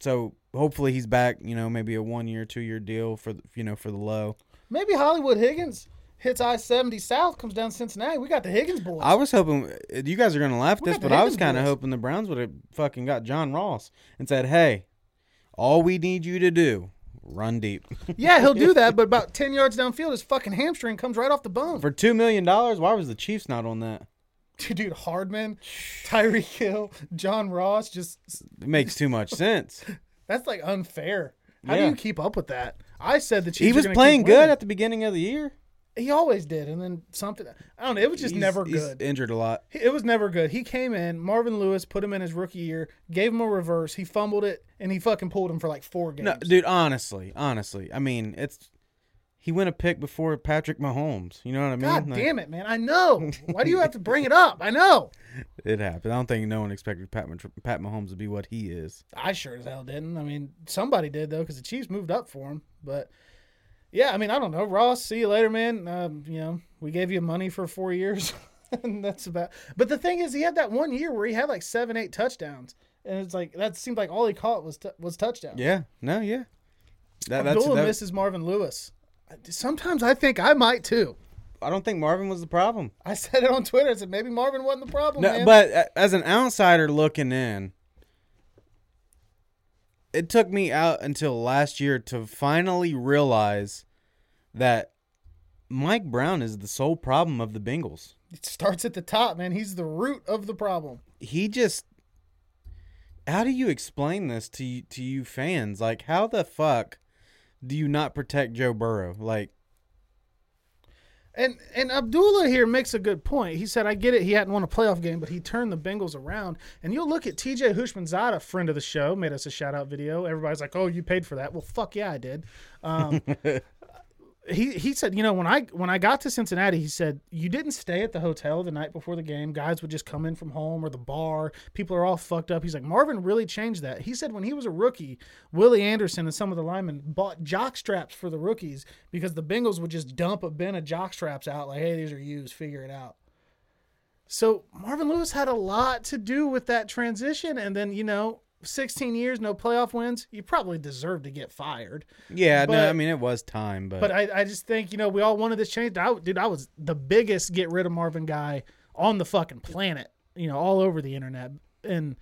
so hopefully he's back. You know, maybe a one year, two year deal for the, you know for the low. Maybe Hollywood Higgins hits I seventy south, comes down Cincinnati. We got the Higgins boys. I was hoping you guys are gonna laugh at this, but I was kind of hoping the Browns would have fucking got John Ross and said, "Hey, all we need you to do, run deep yeah, he'll do that, but about ten yards downfield, his fucking hamstring comes right off the bone. for two million dollars." Why was the Chiefs not on that? Dude, Hardman, Tyreek Hill, John Ross, just It makes too much sense. that's like unfair. How Yeah. do you keep up with that? I said the Chiefs. he was playing good at the beginning of the year. He always did, and then something. I don't know. It was just He's- never he's good. Injured a lot. It was never good. He came in, Marvin Lewis put him in his rookie year, gave him a reverse. He fumbled it, and he fucking pulled him for like four games. No, dude. Honestly, honestly, I mean, it's he went a pick before Patrick Mahomes. You know what I mean? God Like, damn it, man! I know. Why do you have to bring it up? I know. It happened. I don't think no one expected Pat Pat Mahomes to be what he is. I sure as hell didn't. I mean, somebody did though, because the Chiefs moved up for him. But yeah, I mean, I don't know. Ross, see you later, man. Um, you know, we gave you money for four years, and that's about. But the thing is, he had that one year where he had like seven, eight touchdowns, and it's like that seemed like all he caught was t- was touchdowns. Yeah. No. Yeah. That, that's Abdullah that, misses Marvin Lewis. Sometimes I think I might too. I don't think Marvin was the problem. I said it on Twitter. I said maybe Marvin wasn't the problem, No, man. but uh, as an outsider looking in, it took me out until last year to finally realize that Mike Brown is the sole problem of the Bengals. it starts at the top, man. He's the root of the problem. He just how do you explain this to to you fans? Like how the fuck do you not protect Joe Burrow? Like And and Abdullah here makes a good point. He said, "I get it. He hadn't won a playoff game, but he turned the Bengals around." And you'll look at T.J. Houshmandzadeh, friend of the show, made us a shout out video. Everybody's like, "Oh, you paid for that?" Well, fuck yeah, I did. Um, he he said, you know, when I when I got to Cincinnati, he said you didn't stay at the hotel the night before the game. Guys would just come in from home or the bar. People are all fucked up. He's like, Marvin really changed that. He said when he was a rookie, Willie Anderson and some of the linemen bought jock straps for the rookies because the Bengals would just dump a bin of jock straps out like, hey, these are used, figure it out. So Marvin Lewis had a lot to do with that transition, and then you know. 16 years, no playoff wins. You probably deserve to get fired. yeah, no, I mean it was time, but, But I, I just think, you know, we all wanted this change. I, dude, I was the biggest get rid of Marvin guy on the fucking planet, you know, all over the internet. And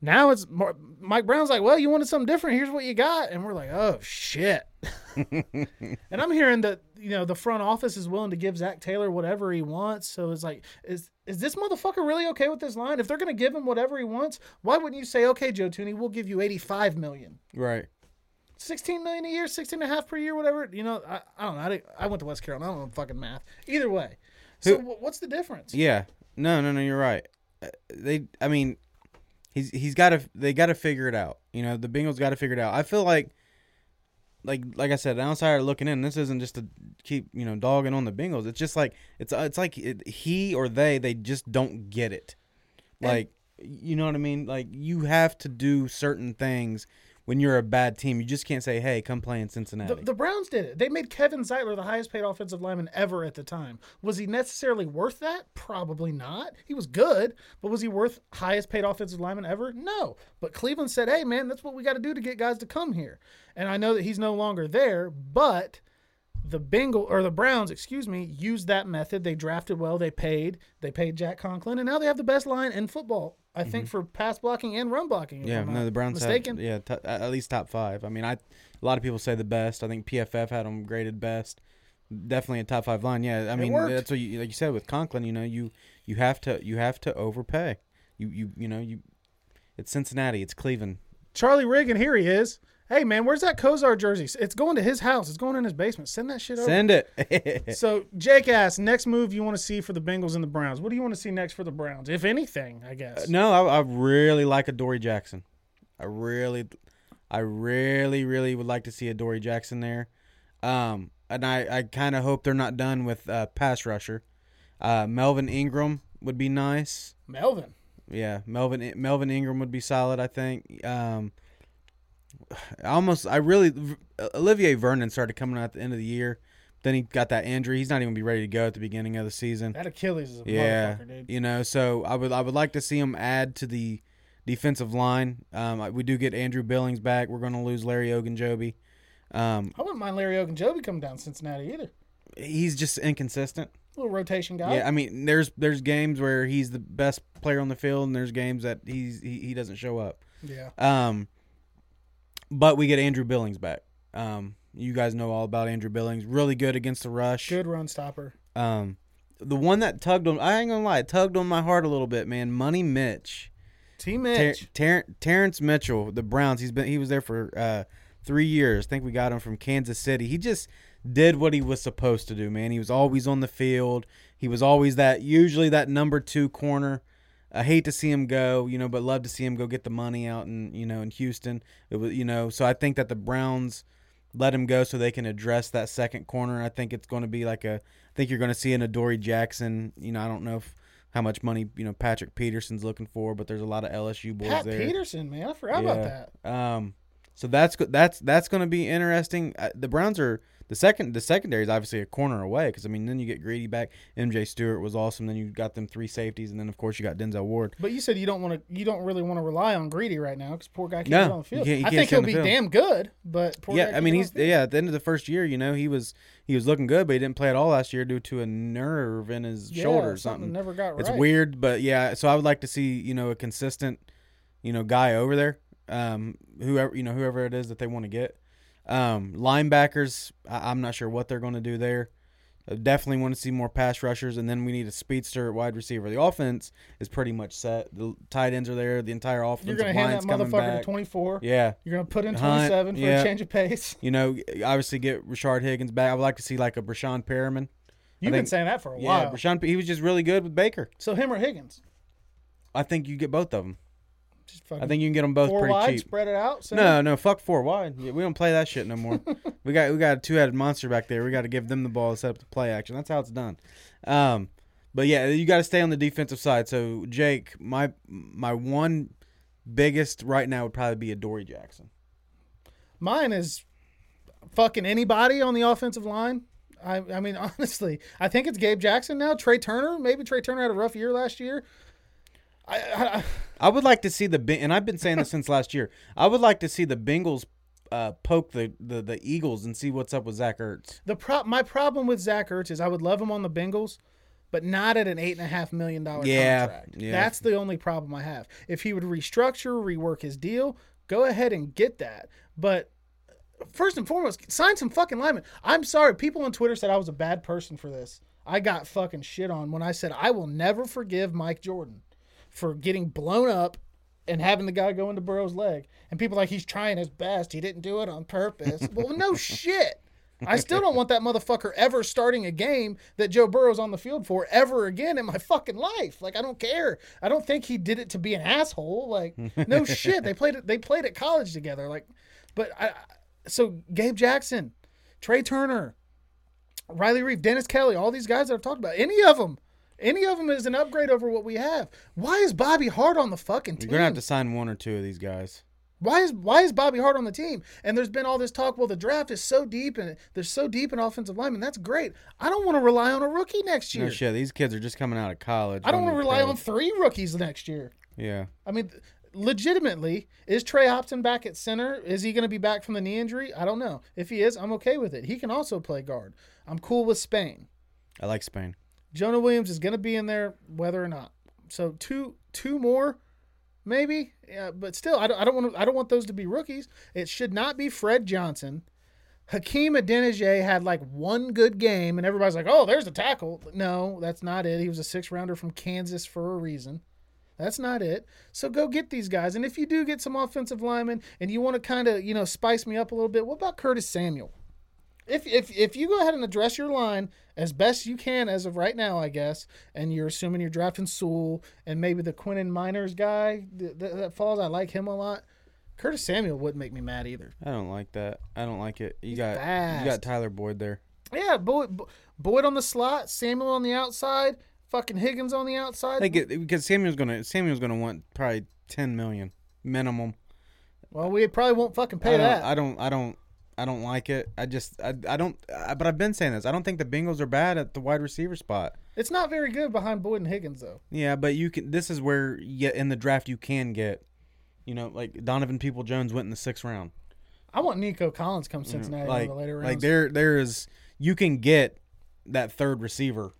now it's Mar- Mike Brown's like, well, you wanted something different. Here's what you got. And we're like, oh, shit. and I'm hearing that, you know, the front office is willing to give Zac Taylor whatever he wants. So it's like, is is this motherfucker really okay with this line? If they're going to give him whatever he wants, why wouldn't you say, okay, Joe Thuney, we'll give you 85 million? right. 16 million a year, 16 and a half per year, whatever. You know, I, I don't know. I, I went to West Carolina. I don't know fucking math. Either way. So wh- what's the difference? Yeah. No, no, no, you're right. Uh, They I mean he's he's got to they got to figure it out. You know, the Bengals got to figure it out. I feel like like like I said, the outsider looking in, this isn't just to keep, you know, dogging on the Bengals. It's just like it's uh, it's like it, he or they they just don't get it. Like you know what I mean? Like you have to do certain things when you're a bad team. You just can't say, "Hey, come play in Cincinnati." The, the Browns did it. They made Kevin Zeitler the highest paid offensive lineman ever at the time. Was he necessarily worth that? Probably not. He was good, but was he worth highest paid offensive lineman ever? No. But Cleveland said, hey, man, that's what we got to do to get guys to come here. And I know that he's no longer there, but the Bengal or the Browns, excuse me, used that method. They drafted well, they paid, they paid Jack Conklin, and now they have the best line in football. I think for pass blocking and run blocking. Mm-hmm. Yeah, no, the Browns mistaken. have yeah t- at least top five. I mean, I a lot of people say the best. I think PFF had them graded best. Definitely a top five line. Yeah, I mean worked. that's what you like you said with Conklin. You know, you you have to you have to overpay. You you you know you It's Cincinnati. It's Cleveland. Charlie Riggin, here he is. Hey man, where's that Kosar jersey? It's going to his house. It's going in his basement. Send that shit over. Send it. So Jake asked, next move you want to see for the Bengals and the Browns? What do you want to see next for the Browns, if anything? I guess. no, I, I really like Adoree' Jackson. I really, I really, really would like to see Adoree' Jackson there. Um, and I, I kind of hope they're not done with uh, pass rusher. Uh, Melvin Ingram would be nice. Melvin. Yeah, Melvin Melvin Ingram would be solid. I think. Um, almost, I really, Olivier Vernon started coming out at the end of the year. Then he got that injury. He's not even be ready to go at the beginning of the season. That Achilles is a Yeah, motherfucker, dude. you know. So I would, I would like to see him add to the defensive line. Um, we do get Andrew Billings back. We're gonna lose Larry Ogunjobi. Um, I wouldn't mind Larry Ogunjobi coming down to Cincinnati either. he's just inconsistent. little rotation guy. Yeah, I mean, there's there's games where he's the best player on the field, and there's games that he's he, he doesn't show up. yeah. Um, but we get Andrew Billings back. Um, you guys know all about Andrew Billings. Really good against the rush. Good run stopper. Um, the one that tugged on, I ain't gonna lie, it tugged on my heart a little bit, man. Money Mitch, T Ter- Mitch. Ter- Terrence Mitchell, the Browns. He's been he was there for uh, three years. I think we got him from Kansas City. He just did what he was supposed to do, man. He was always on the field. He was always that usually that number two corner. I hate to see him go, you know, but love to see him go get the money out in you know in Houston. It was you know, so I think that the Browns let him go so they can address that second corner. I think it's going to be like a. I think you're going to see an Adoree Jackson. You know, I don't know if how much money you know Patrick Peterson's looking for, but there's a lot of LSU boys Pat there. Peterson, man. I forgot about that. Um, so that's that's that's going to be interesting. Uh, the Browns are the second. The secondary is obviously a corner away because I mean, then you get Greedy back. MJ Stewart was awesome. Then you got them three safeties, and then of course you got Denzel Ward. But you said you don't want to. You don't really want to rely on Greedy right now because poor guy can't No, get on the he field. can't- he I think he'll be field. damn good, but poor guy yeah, I mean he's yeah. At the end of the first year, you know, he was he was looking good, but he didn't play at all last year due to a nerve in his Yeah, shoulder or something something. Never got right. It's weird, but yeah. So I would like to see you know a consistent, you know, guy over there. Um, whoever you know whoever it is that they want to get. Um, linebackers, I- I'm not sure what they're going to do there. I definitely want to see more pass rushers, and then we need a speedster wide receiver. The offense is pretty much set. The tight ends are there. The entire offensive You're gonna hand that motherfucker back. to 24. Yeah, You're gonna put in Hunt, 27 for yeah. a change of pace. you know, obviously get Rashard Higgins back. I would like to see like a Breshad Perriman. You've been saying that for a Yeah, while. Breshad. He was just really good with Baker. so him or Higgins? I think you get both of them. Just fucking I think you can get them both four pretty wide, cheap. spread it out. So No, no, fuck four wide. Yeah, we don't play that shit no more. we got we got a two headed monster back there. We got to give them the ball to set up the play action. That's how it's done. Um, but yeah, you got to stay on the defensive side. So Jake, my my one biggest right now would probably be Adoree' Jackson. Mine is fucking anybody on the offensive line. I, I mean, honestly, I think it's Gabe Jackson now. Trai Turner, maybe Trai Turner had a rough year last year. I, I, I would like to see the and I've been saying this since last year. I would like to see the Bengals uh, poke the, the the Eagles and see what's up with Zach Ertz. the pro- my problem with Zach Ertz is I would love him on the Bengals, but not at an eight and a half million dollar Yeah, contract. yeah. That's the only problem I have. If he would restructure, rework his deal, go ahead and get that. But first and foremost, sign some fucking linemen. I'm sorry, people on Twitter said I was a bad person for this. I got fucking shit on when I said I will never forgive Mike Jordan for getting blown up and having the guy go into Burrow's leg. And people are like he's trying his best. He didn't do it on purpose. well, no shit. I still don't want that motherfucker ever starting a game that Joe Burrow's on the field for ever again in my fucking life. Like I don't care. I don't think he did it to be an asshole. Like no shit. They played it. They played at college together. Like, but I. So Gabe Jackson, Trai Turner, Riley Reiff, Dennis Kelly, all these guys that I've talked about, any of them, any of them is an upgrade over what we have. Why is Bobby Hart on the fucking team? You're gonna have to sign one or two of these guys. Why is why is Bobby Hart on the team? And there's been all this talk. Well, the draft is so deep and they're so deep in offensive linemen. That's great. I don't want to rely on a rookie next year. No shit, these kids are just coming out of college. I don't want to rely pros. on three rookies next year. Yeah, I mean, legitimately, is Trey Hopkins back at center? Is he going to be back from the knee injury? I don't know. If he is, I'm okay with it. He can also play guard. I'm cool with Spain. I like Spain. Jonah Williams is going to be in there whether or not. So two two more, maybe. Yeah, but still, I don't, I don't want I don't want those to be rookies. It should not be Fred Johnson. Hakeem Adeniji had like one good game, and everybody's like, "Oh, there's the tackle." No, that's not it. He was a six rounder from Kansas for a reason. That's not it. So go get these guys. And if you do get some offensive linemen and you want to kind of, you know, spice me up a little bit, what about Curtis Samuel? If, if if you go ahead and address your line as best you can as of right now, I guess, and you're assuming you're drafting Sewell and maybe the Quinton Miners guy that, that falls, I like him a lot. Curtis Samuel wouldn't make me mad either. I don't like that. I don't like it. You got fast. you got Tyler Boyd there. Yeah, Boyd, Boyd on the slot, Samuel on the outside, fucking Higgins on the outside. Think it, because Samuel's gonna Samuel's gonna want probably ten million minimum. well, we probably won't fucking pay I that. I don't. I don't. I don't like it. I just. I. I don't. I, but I've been saying this. I don't think the Bengals are bad at the wide receiver spot. it's not very good behind Boyd and Higgins though. Yeah, but you can. This is where you, in the draft you can get. You know, like Donovan Peoples-Jones went in the sixth round. I want Nico Collins come Cincinnati the later rounds. like there, there is. You can get that third receiver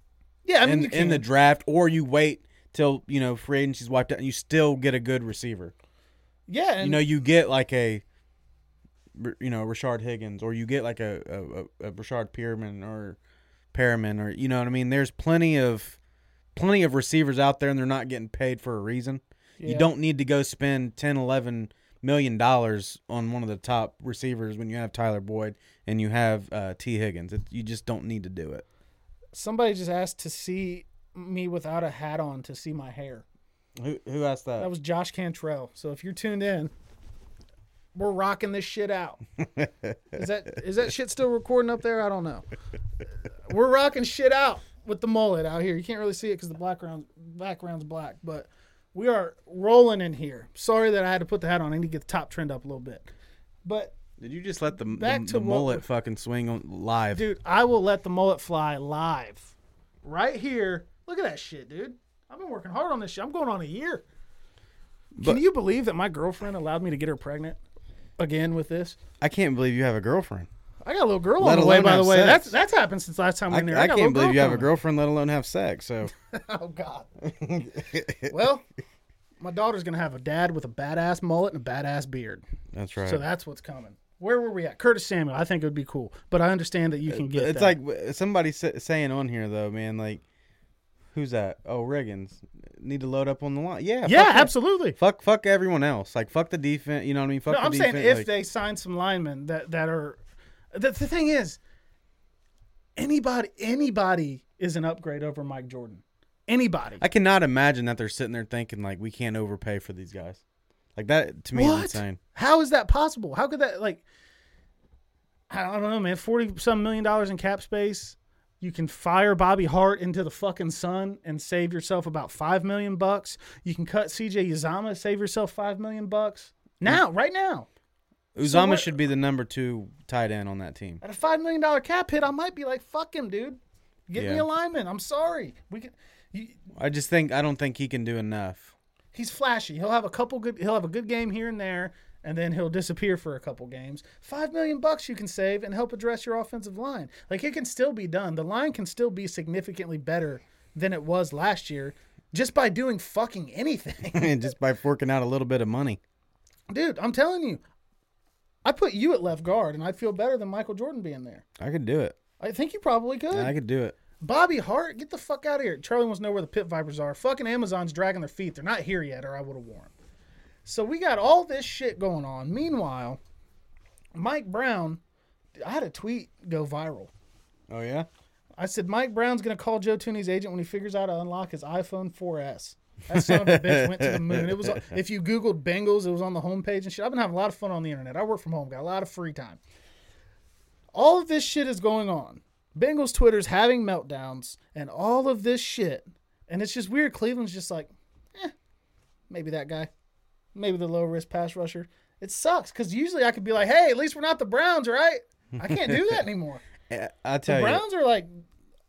yeah, I mean, in, you in the draft, or you wait till you know free agency's wiped out, and you still get a good receiver. yeah, and you know, you get like a, you know, Rashard Higgins, or you get like a a, a, Rashard Pierman or Perriman, or you know what I mean. There's plenty of plenty of receivers out there, and they're not getting paid for a reason. You don't need to go spend 10, 11 million dollars on one of the top receivers when you have Tyler Boyd and you have uh, T Higgins. It, you just don't need to do it. somebody just asked to see me without a hat on to see my hair. Who who asked that? That was Josh Cantrell. So if you're tuned in, we're rocking this shit out. Is that is that shit still recording up there? I don't know. We're rocking shit out with the mullet out here. You can't really see it because the background background's black, but we are rolling in here. Sorry that I had to put the hat on. I need to get the top trend up a little bit. But Did you just let the, Back the, to the what mullet we- fucking swing on live? dude, I will let the mullet fly live. Right here. Look at that shit, dude. I've been working hard on this shit. I'm going on a year. Can you believe that my girlfriend allowed me to get her pregnant again with this? I can't believe you have a girlfriend. I got a little girl Let on the way, by the way. sex. That's that's happened since last time we I, were there. I a can't believe you have a girlfriend, let alone have sex. So Oh God. well, my daughter's gonna have a dad with a badass mullet and a badass beard. that's right. So that's what's coming. Where were we at? Curtis Samuel. I think it would be cool, but I understand that you can get. it's that. like somebody saying on here though, man. Like, who's that? Oh, Riggins need to load up on the line. Yeah, yeah, fuck absolutely. Fuck, fuck everyone else. Like, fuck the defense. You know what I mean? Fuck No, I'm saying if like- they sign some linemen that that are, the, the thing is, anybody anybody is an upgrade over Mike Jordan. Anybody. I cannot imagine that they're sitting there thinking like we can't overpay for these guys. Like that to me is what? insane. How is that possible? How could that like? I don't know, man. Forty some million dollars in cap space. You can fire Bobby Hart into the fucking sun and save yourself about five million bucks. You can cut CJ Uzomah, save yourself five million bucks. Now, mm. right now, Uzomah what- should be the number two tight end on that team. at a five million dollar cap hit, I might be like, "Fuck him, dude. Get me a lineman." I'm sorry. We can. You, I just think I don't think he can do enough. he's flashy. He'll have a couple good. He'll have a good game here and there, and then he'll disappear for a couple games. Five million bucks you can save and help address your offensive line. Like it can still be done. The line can still be significantly better than it was last year, just by doing fucking anything. and just by forking out a little bit of money. Dude, I'm telling you, I put you at left guard, and I'd feel better than Michael Jordan being there. I could do it. I think you probably could. I could do it. Bobby Hart, get the fuck out of here. Charlie wants to know where the pit vipers are. Fucking Amazon's dragging their feet. They're not here yet, or I would have worn. So we got all this shit going on. Meanwhile, Mike Brown, I had a tweet go viral. Oh yeah. I said Mike Brown's gonna call Joe Thuney's agent when he figures out how to unlock his iPhone 4S. That son of a bitch went to the moon. It was if you Googled Bengals, it was on the homepage and shit. I've been having a lot of fun on the internet. I work from home, got a lot of free time. All of this shit is going on. Bengals Twitter's having meltdowns and all of this shit. And it's just weird. Cleveland's just like, eh, maybe that guy. Maybe the low risk pass rusher. It sucks because usually I could be like, hey, at least we're not the Browns, right? I can't do that anymore. I tell you. The Browns are like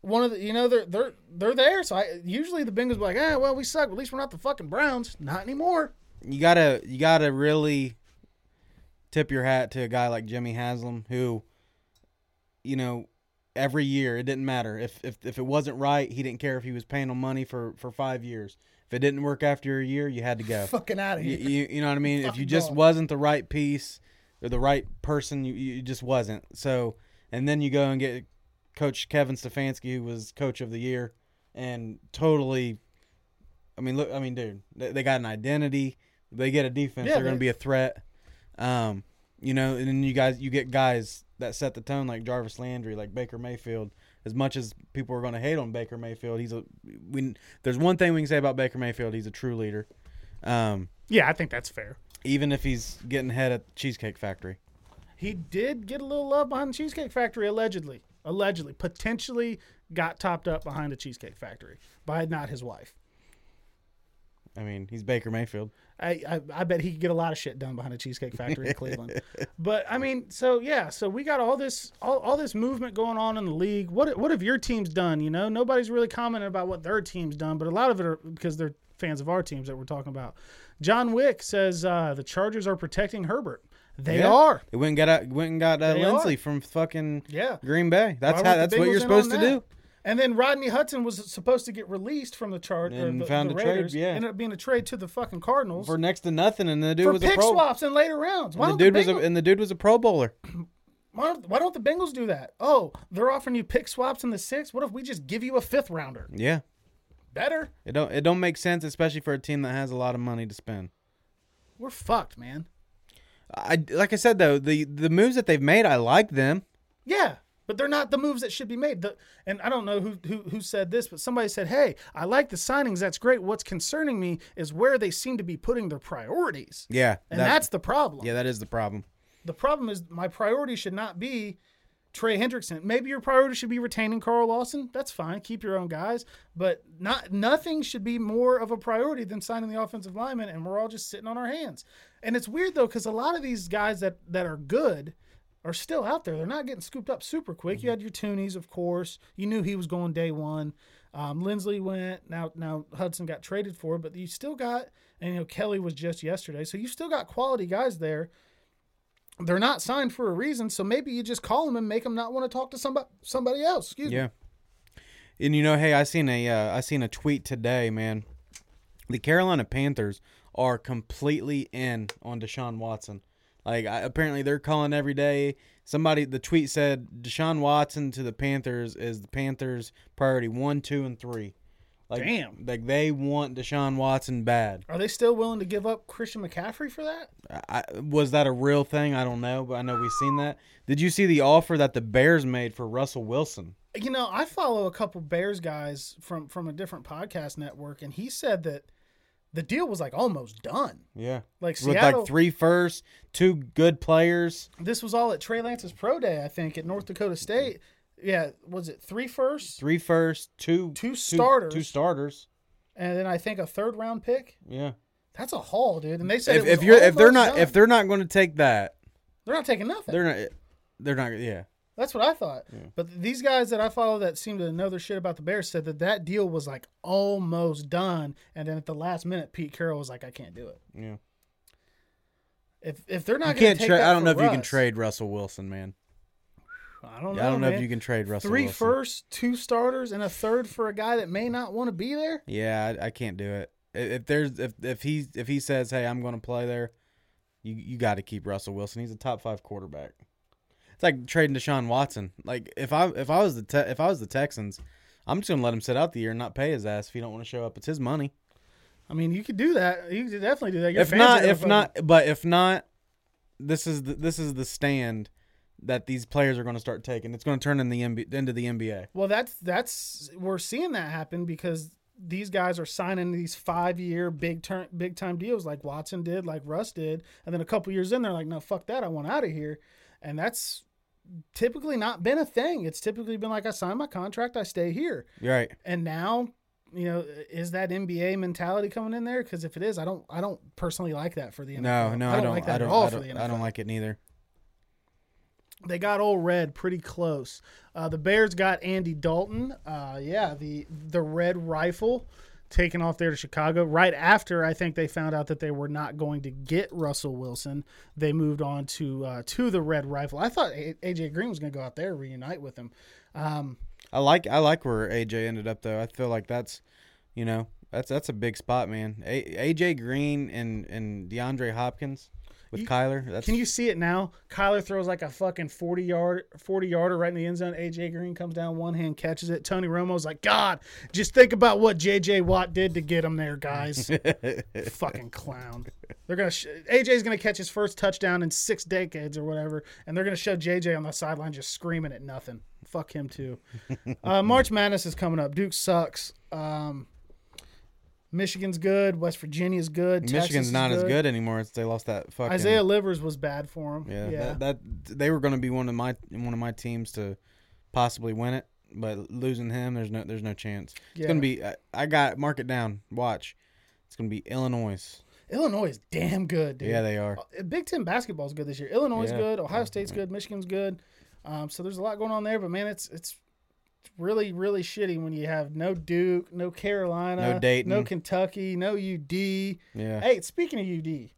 one of the you know they're they're they're there. So I usually the Bengals be like, ah, well we suck. At least we're not the fucking Browns. Not anymore. you gotta you gotta really tip your hat to a guy like Jimmy Haslam who, you know, every year it didn't matter if if if it wasn't right, he didn't care if he was paying them money for for five years. If it didn't work after a year, you had to go. Fucking out of here. you, you know what I mean? if you just wasn't the right piece or the right person, you, you just wasn't. So, and then you go and get Coach Kevin Stefanski, who was Coach of the Year, and totally I mean, look. I mean, dude, they, they got an identity. They get a defense. Yeah, they're going to be a threat. Um, you know, and then you guys, you get guys that set the tone like Jarvis Landry, like Baker Mayfield. As much as people are going to hate on Baker Mayfield, he's a. We there's one thing we can say about Baker Mayfield. He's a true leader. Um, Yeah, I think that's fair. even if he's getting head at Cheesecake Factory. He did get a little love behind the Cheesecake Factory, allegedly. Allegedly. Potentially got topped up behind the Cheesecake Factory by not his wife. I mean, he's Baker Mayfield. I, I, I bet he could get a lot of shit done behind a Cheesecake Factory in Cleveland. But I mean, so yeah, so we got all this all, all this movement going on in the league. What what have your teams done? You know, nobody's really commenting about what their team's done, but a lot of it are because they're fans of our teams that we're talking about. John Wick says uh, the Chargers are protecting Herbert. They Yeah. are. They went and got went and got uh, are. from fucking Yeah. Green Bay. That's Why how. That's what you're supposed to that? do. And then Rodney Hudson was supposed to get released from the charge And the, found the a trade, yeah. Ended up being a trade to the fucking Cardinals for for, next to nothing, and the dude was a pick pro. swaps in later rounds. Why And the dude the was a, and the dude was a Pro Bowler. Why don't, why don't the Bengals do that? Oh, they're offering you pick swaps in the sixth. What if we just give you a fifth rounder? Yeah, Better. it don't it don't make sense, especially for a team that has a lot of money to spend. We're fucked, man. I like I said though, the the moves that they've made, I like them. Yeah, but they're not the moves that should be made. The, and I don't know who, who who said this, but somebody said, "Hey, I like the signings. That's great. What's concerning me is where they seem to be putting their priorities, Yeah, and that- that's the problem. yeah, that is the problem. The problem is my priority should not be Trey Hendrickson. Maybe your priority should be retaining Carl Lawson. That's fine. Keep your own guys, but not nothing should be more of a priority than signing the offensive lineman. And we're all just sitting on our hands. And it's weird though because a lot of these guys that that are good are still out there. They're not getting scooped up super quick. You had your Thuneys, of course. You knew he was going day one. Um, Linsley went. Now now Hudson got traded for, but you still got and you know Kelly was just yesterday. So you still got quality guys there they're not signed for a reason, so maybe you just call them and make them not want to talk to somebody somebody else. Excuse me. Yeah. And you know, hey, I seen a uh, I seen a tweet today, man. The Carolina Panthers are completely in on Deshaun Watson. Like I, apparently they're calling every day. Somebody the tweet said Deshaun Watson to the Panthers is the Panthers priority one, two, and three. Like, Damn. Like they want Deshaun Watson bad. Are they still willing to give up Christian McCaffrey for that? I, was that a real thing? I don't know, but I know we've seen that. Did you see the offer that the Bears made for Russell Wilson? You know, I follow a couple Bears guys from from a different podcast network, and he said that the deal was like almost done. Yeah. Like With like three firsts, two good players. this was all at Trey Lance's pro day, I think, at North Dakota State. Yeah, was it three firsts, three first, two Two starters. two, starters. and then I think a third round pick? Yeah. That's a haul, dude. And they said If, if you're if they're not done. if they're not going to take that, they're not taking nothing. they're not they're not yeah. That's what I thought. But these guys that I follow that seem to know their shit about the Bears said that that deal was like almost done, and then at the last minute, Pete Carroll was like, "I can't do it." Yeah. If if they're not, You gonna can't. I don't know if you can trade Russell Wilson, man. I don't know. I don't know man. if you can trade Russell Three Wilson. firsts, two starters, and a third for a guy that may not want to be there. Yeah, I, I can't do it. If there's if if he if he says, "Hey, I'm going to play there," you you got to keep Russell Wilson. He's a top five quarterback. It's like trading Deshaun Watson. Like if I if I was the te- if I was the Texans, I'm just gonna let him sit out the year and not pay his ass if he don't want to show up. It's his money. I mean, you could do that. You could definitely do that. Your if not, if fucking- not, but if not, this is the, this is the stand that these players are going to start taking. It's going to turn in the NBA, into the NBA. Well, that's that's we're seeing that happen because these guys are signing these five year big turn big time deals like Watson did, like Russ did, and then a couple years in, they're like, no, fuck that, I want out of here, and that's typically not been a thing. It's typically been like, I sign my contract, I stay here, right. and now. You know, is that NBA mentality coming in there? Because if it is, I don't, I don't personally like that for the NFL. No, no, I don't. like that I don't. at all I for don't, the NFL I don't like it neither. they got old red pretty close. Uh, the Bears got Andy Dalton. Uh, yeah, the the red rifle taken off there to Chicago. Right after I think they found out that they were not going to get Russell Wilson, they moved on to uh, to the red rifle. I thought AJ Green was going to go out there reunite with him. Um, I like I like where AJ ended up though. I feel like that's, you know, that's that's a big spot, man. AJ Green and and DeAndre Hopkins. With You- Kyler. That's Can you see it now? Kyler throws like a fucking 40 yard 40 yarder right in the end zone. AJ Green comes down one hand, catches it. Tony Romo's like, God, just think about what JJ Watt did to get him there, guys. fucking clown. They're gonna sh- AJ's gonna catch his first touchdown in six decades or whatever, and they're gonna show JJ on the sideline just screaming at nothing. Fuck him too. uh, March Madness is coming up. Duke sucks. Um, Michigan's good. West Virginia's good. Michigan's is not as good anymore. It's, they lost that fucking Isaiah Livers was bad for him. Yeah, Yeah. That, that they were going to be one of my one of my teams to possibly win it, but losing him, there's no there's no chance. It's Yeah. going to be. I, I got mark it down. Watch. It's going to be Illinois. Illinois is damn good, dude. Yeah, they are. Uh, Big Ten basketball is good this year. Illinois is Yeah. good. Ohio State's good. Michigan's good. Um, so there's a lot going on there. But man, it's it's really really shitty when you have no Duke, no Carolina, No Dayton. no Kentucky, no UD. Yeah, Hey, speaking of UD,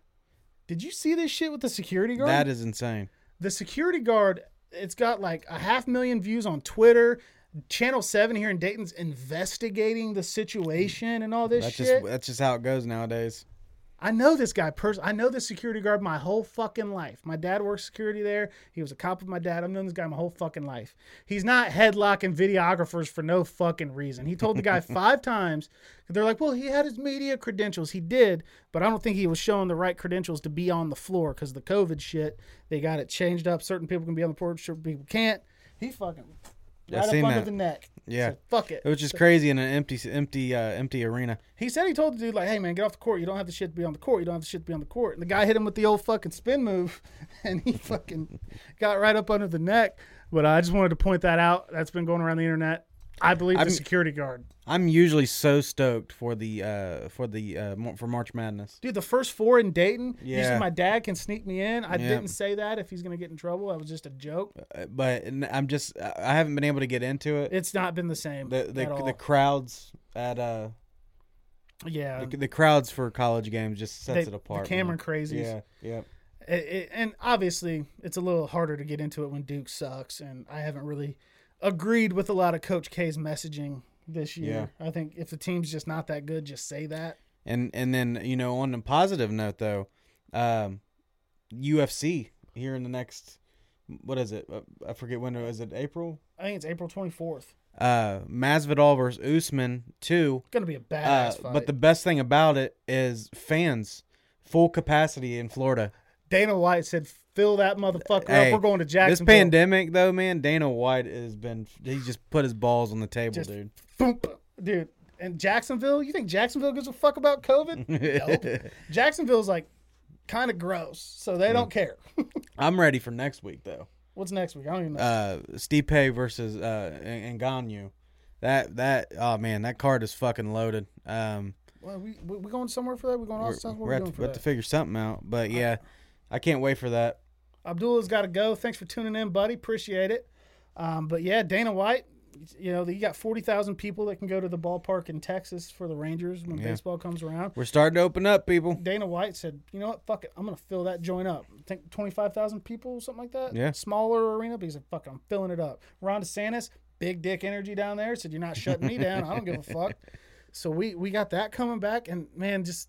did you see this shit with the security guard? that is insane. the security guard. It's got like a half million views on Twitter. Channel Seven here in Dayton's investigating the situation and all this That's shit. just that's just how it goes nowadays. I know this guy person. I know this security guard my whole fucking life. My dad worked security there. He was a cop with my dad. I've known this guy my whole fucking life. He's not headlocking videographers for no fucking reason. He told the guy five times. They're like, well, he had his media credentials. He did, but I don't think he was showing the right credentials to be on the floor because the COVID shit. They got it changed up. Certain people can be on the floor, certain people can't. He fucking right up seen under that. the neck. Yeah. Said, fuck it. It was just crazy in an empty empty uh, empty arena. He said he told the dude like, "Hey man, get off the court. You don't have the shit to be on the court. You don't have the shit to be on the court." And the guy hit him with the old fucking spin move, and he fucking got right up under the neck. But I just wanted to point that out. That's been going around the internet. I believe the I'm- security guard, I'm usually so stoked for the uh for the uh for March Madness. dude. The first four in Dayton. Usually Yeah. my dad can sneak me in. I Yeah. didn't say that if he's gonna get in trouble. That was just a joke. Uh, But I'm just I haven't been able to get into it. It's not been the same. The at the, all. the crowds at uh yeah. the, the crowds for college games just sets They- it apart. The Cameron man. crazies. Yeah, yeah. it, it, and obviously it's a little harder to get into it when Duke sucks, and I haven't really agreed with a lot of Coach K's messaging this year. I think if the team's just not that good, just say that. And and then you know on a positive note though, um, UFC here in the next what is it? Uh, I forget when is it April. I think it's April twenty fourth. Uh, Masvidal versus Usman two. Gonna be a Uh, badass fight. but the best thing about it is fans, full capacity in Florida. Dana White said, "Fill that motherfucker Hey, up. We're going to Jacksonville. This pandemic though, man, Dana White has been he just put his balls on the table, Just- dude. Boom, dude. And Jacksonville, you think Jacksonville gives a fuck about COVID? nope. Jacksonville's like kind of gross, so they don't care. I'm ready for next week though. What's next week? I don't even know. uh Stipe versus uh Ngannou. That that oh man, that card is fucking loaded. Um well, we, we we going somewhere for that? We going we're, outside? What we're we have doing to, we have to figure something out. But yeah, I can't wait for that. Abdullah's got to go. Thanks for tuning in, buddy. Appreciate it. Um, but yeah, Dana White, you know, you got 40,000 people that can go to the ballpark in Texas for the Rangers when Yeah. baseball comes around. We're starting to open up, people. Dana White said, you know what, fuck it. I'm going to fill that joint up. I think 25,000 people, something like that. Yeah. Smaller arena, but he said, fuck it, I'm filling it up. Ron DeSantis, big dick energy down there, said, you're not shutting me down. I don't give a fuck. So we, we got that coming back. And man, just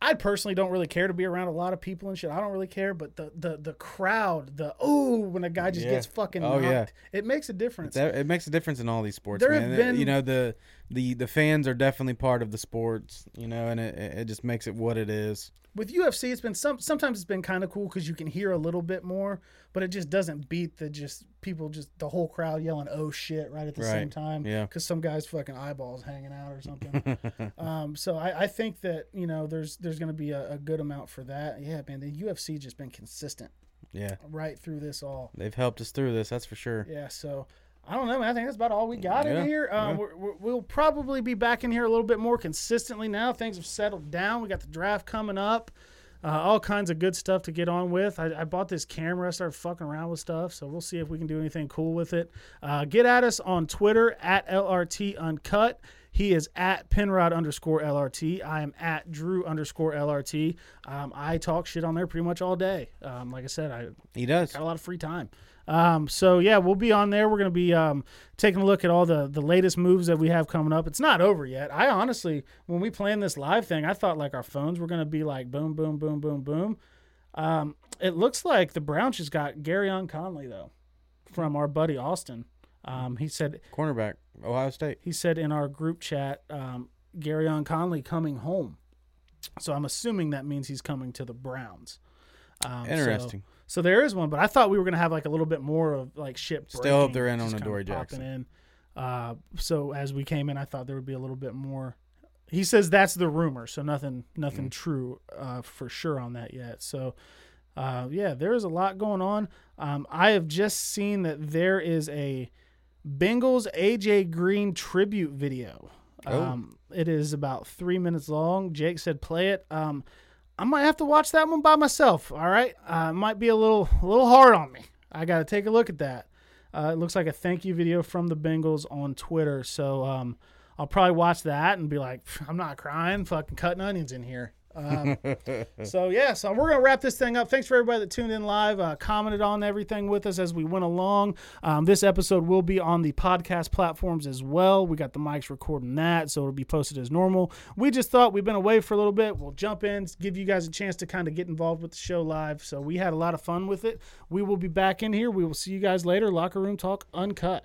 I personally don't really care to be around a lot of people and shit. I don't really care, but the the the crowd, the oh, when a guy just Yeah. gets fucking Oh, knocked, yeah. it makes a difference. That, it makes a difference in all these sports, There man. have been- you know the the the fans are definitely part of the sports, you know, and it it just makes it what it is. With UFC, it's been some sometimes it's been kind of cool because you can hear a little bit more, but it just doesn't beat the just people just the whole crowd yelling oh shit right at the same time. Yeah. because some guy's fucking eyeballs hanging out or something. um, so I, I think that you know there's there's going to be a, a good amount for that. Yeah, man, the UFC just been consistent Yeah, right through this all. they've helped us through this, that's for sure. Yeah, so I don't know, man. I think that's about all we got Yeah, in here. Um, yeah. we're, we're, we'll probably be back in here a little bit more consistently now. Things have settled down. We got the draft coming up. Uh, all kinds of good stuff to get on with. I, I bought this camera. I started fucking around with stuff, so we'll see if we can do anything cool with it. Uh, get at us on Twitter at LRT Uncut. He is at Penrod underscore LRT. I am at Drew underscore LRT. Um, I talk shit on there pretty much all day. Um, like I said, I He does. got a lot of free time. Um, so yeah, we'll be on there. We're gonna be um, taking a look at all the the latest moves that we have coming up. It's not over yet. I honestly, when we planned this live thing, I thought like our phones were gonna be like boom, boom, boom, boom, boom. Um, it looks like the Browns just got Gareon Conley though, from our buddy Austin. Um, he said Cornerback, Ohio State. he said in our group chat, um, Gareon Conley coming home. So I'm assuming that means he's coming to the Browns. Um, Interesting. So, there is one, but I thought we were gonna have like a little bit more of like ship. Still hope breaking, they're in on just a kinda Dory Jackson. In. Uh, so as we came in, I thought there would be a little bit more. He says that's the rumor, so nothing, nothing true uh, for sure on that yet. So, uh, yeah, there is a lot going on. Um, I have just seen that there is a Bengals AJ Green tribute video. Oh. Um, it is about three minutes long. Jake said play it. Um, I might have to watch that one by myself. All right, uh, might be a little a little hard on me. I got to take a look at that. Uh, it looks like a thank you video from the Bengals on Twitter. So um, I'll probably watch that and be like, I'm not crying, fucking cutting onions in here. Um, so yeah, so we're gonna wrap this thing up. Thanks for everybody that tuned in live, uh, commented on everything with us as we went along. Um, this episode will be on the podcast platforms as well. We got the mics recording that, so it'll be posted as normal. We just thought we've been away for a little bit. We'll jump in, give you guys a chance to kind of get involved with the show live. So we had a lot of fun with it. We will be back in here. We will see you guys later. Locker room talk uncut.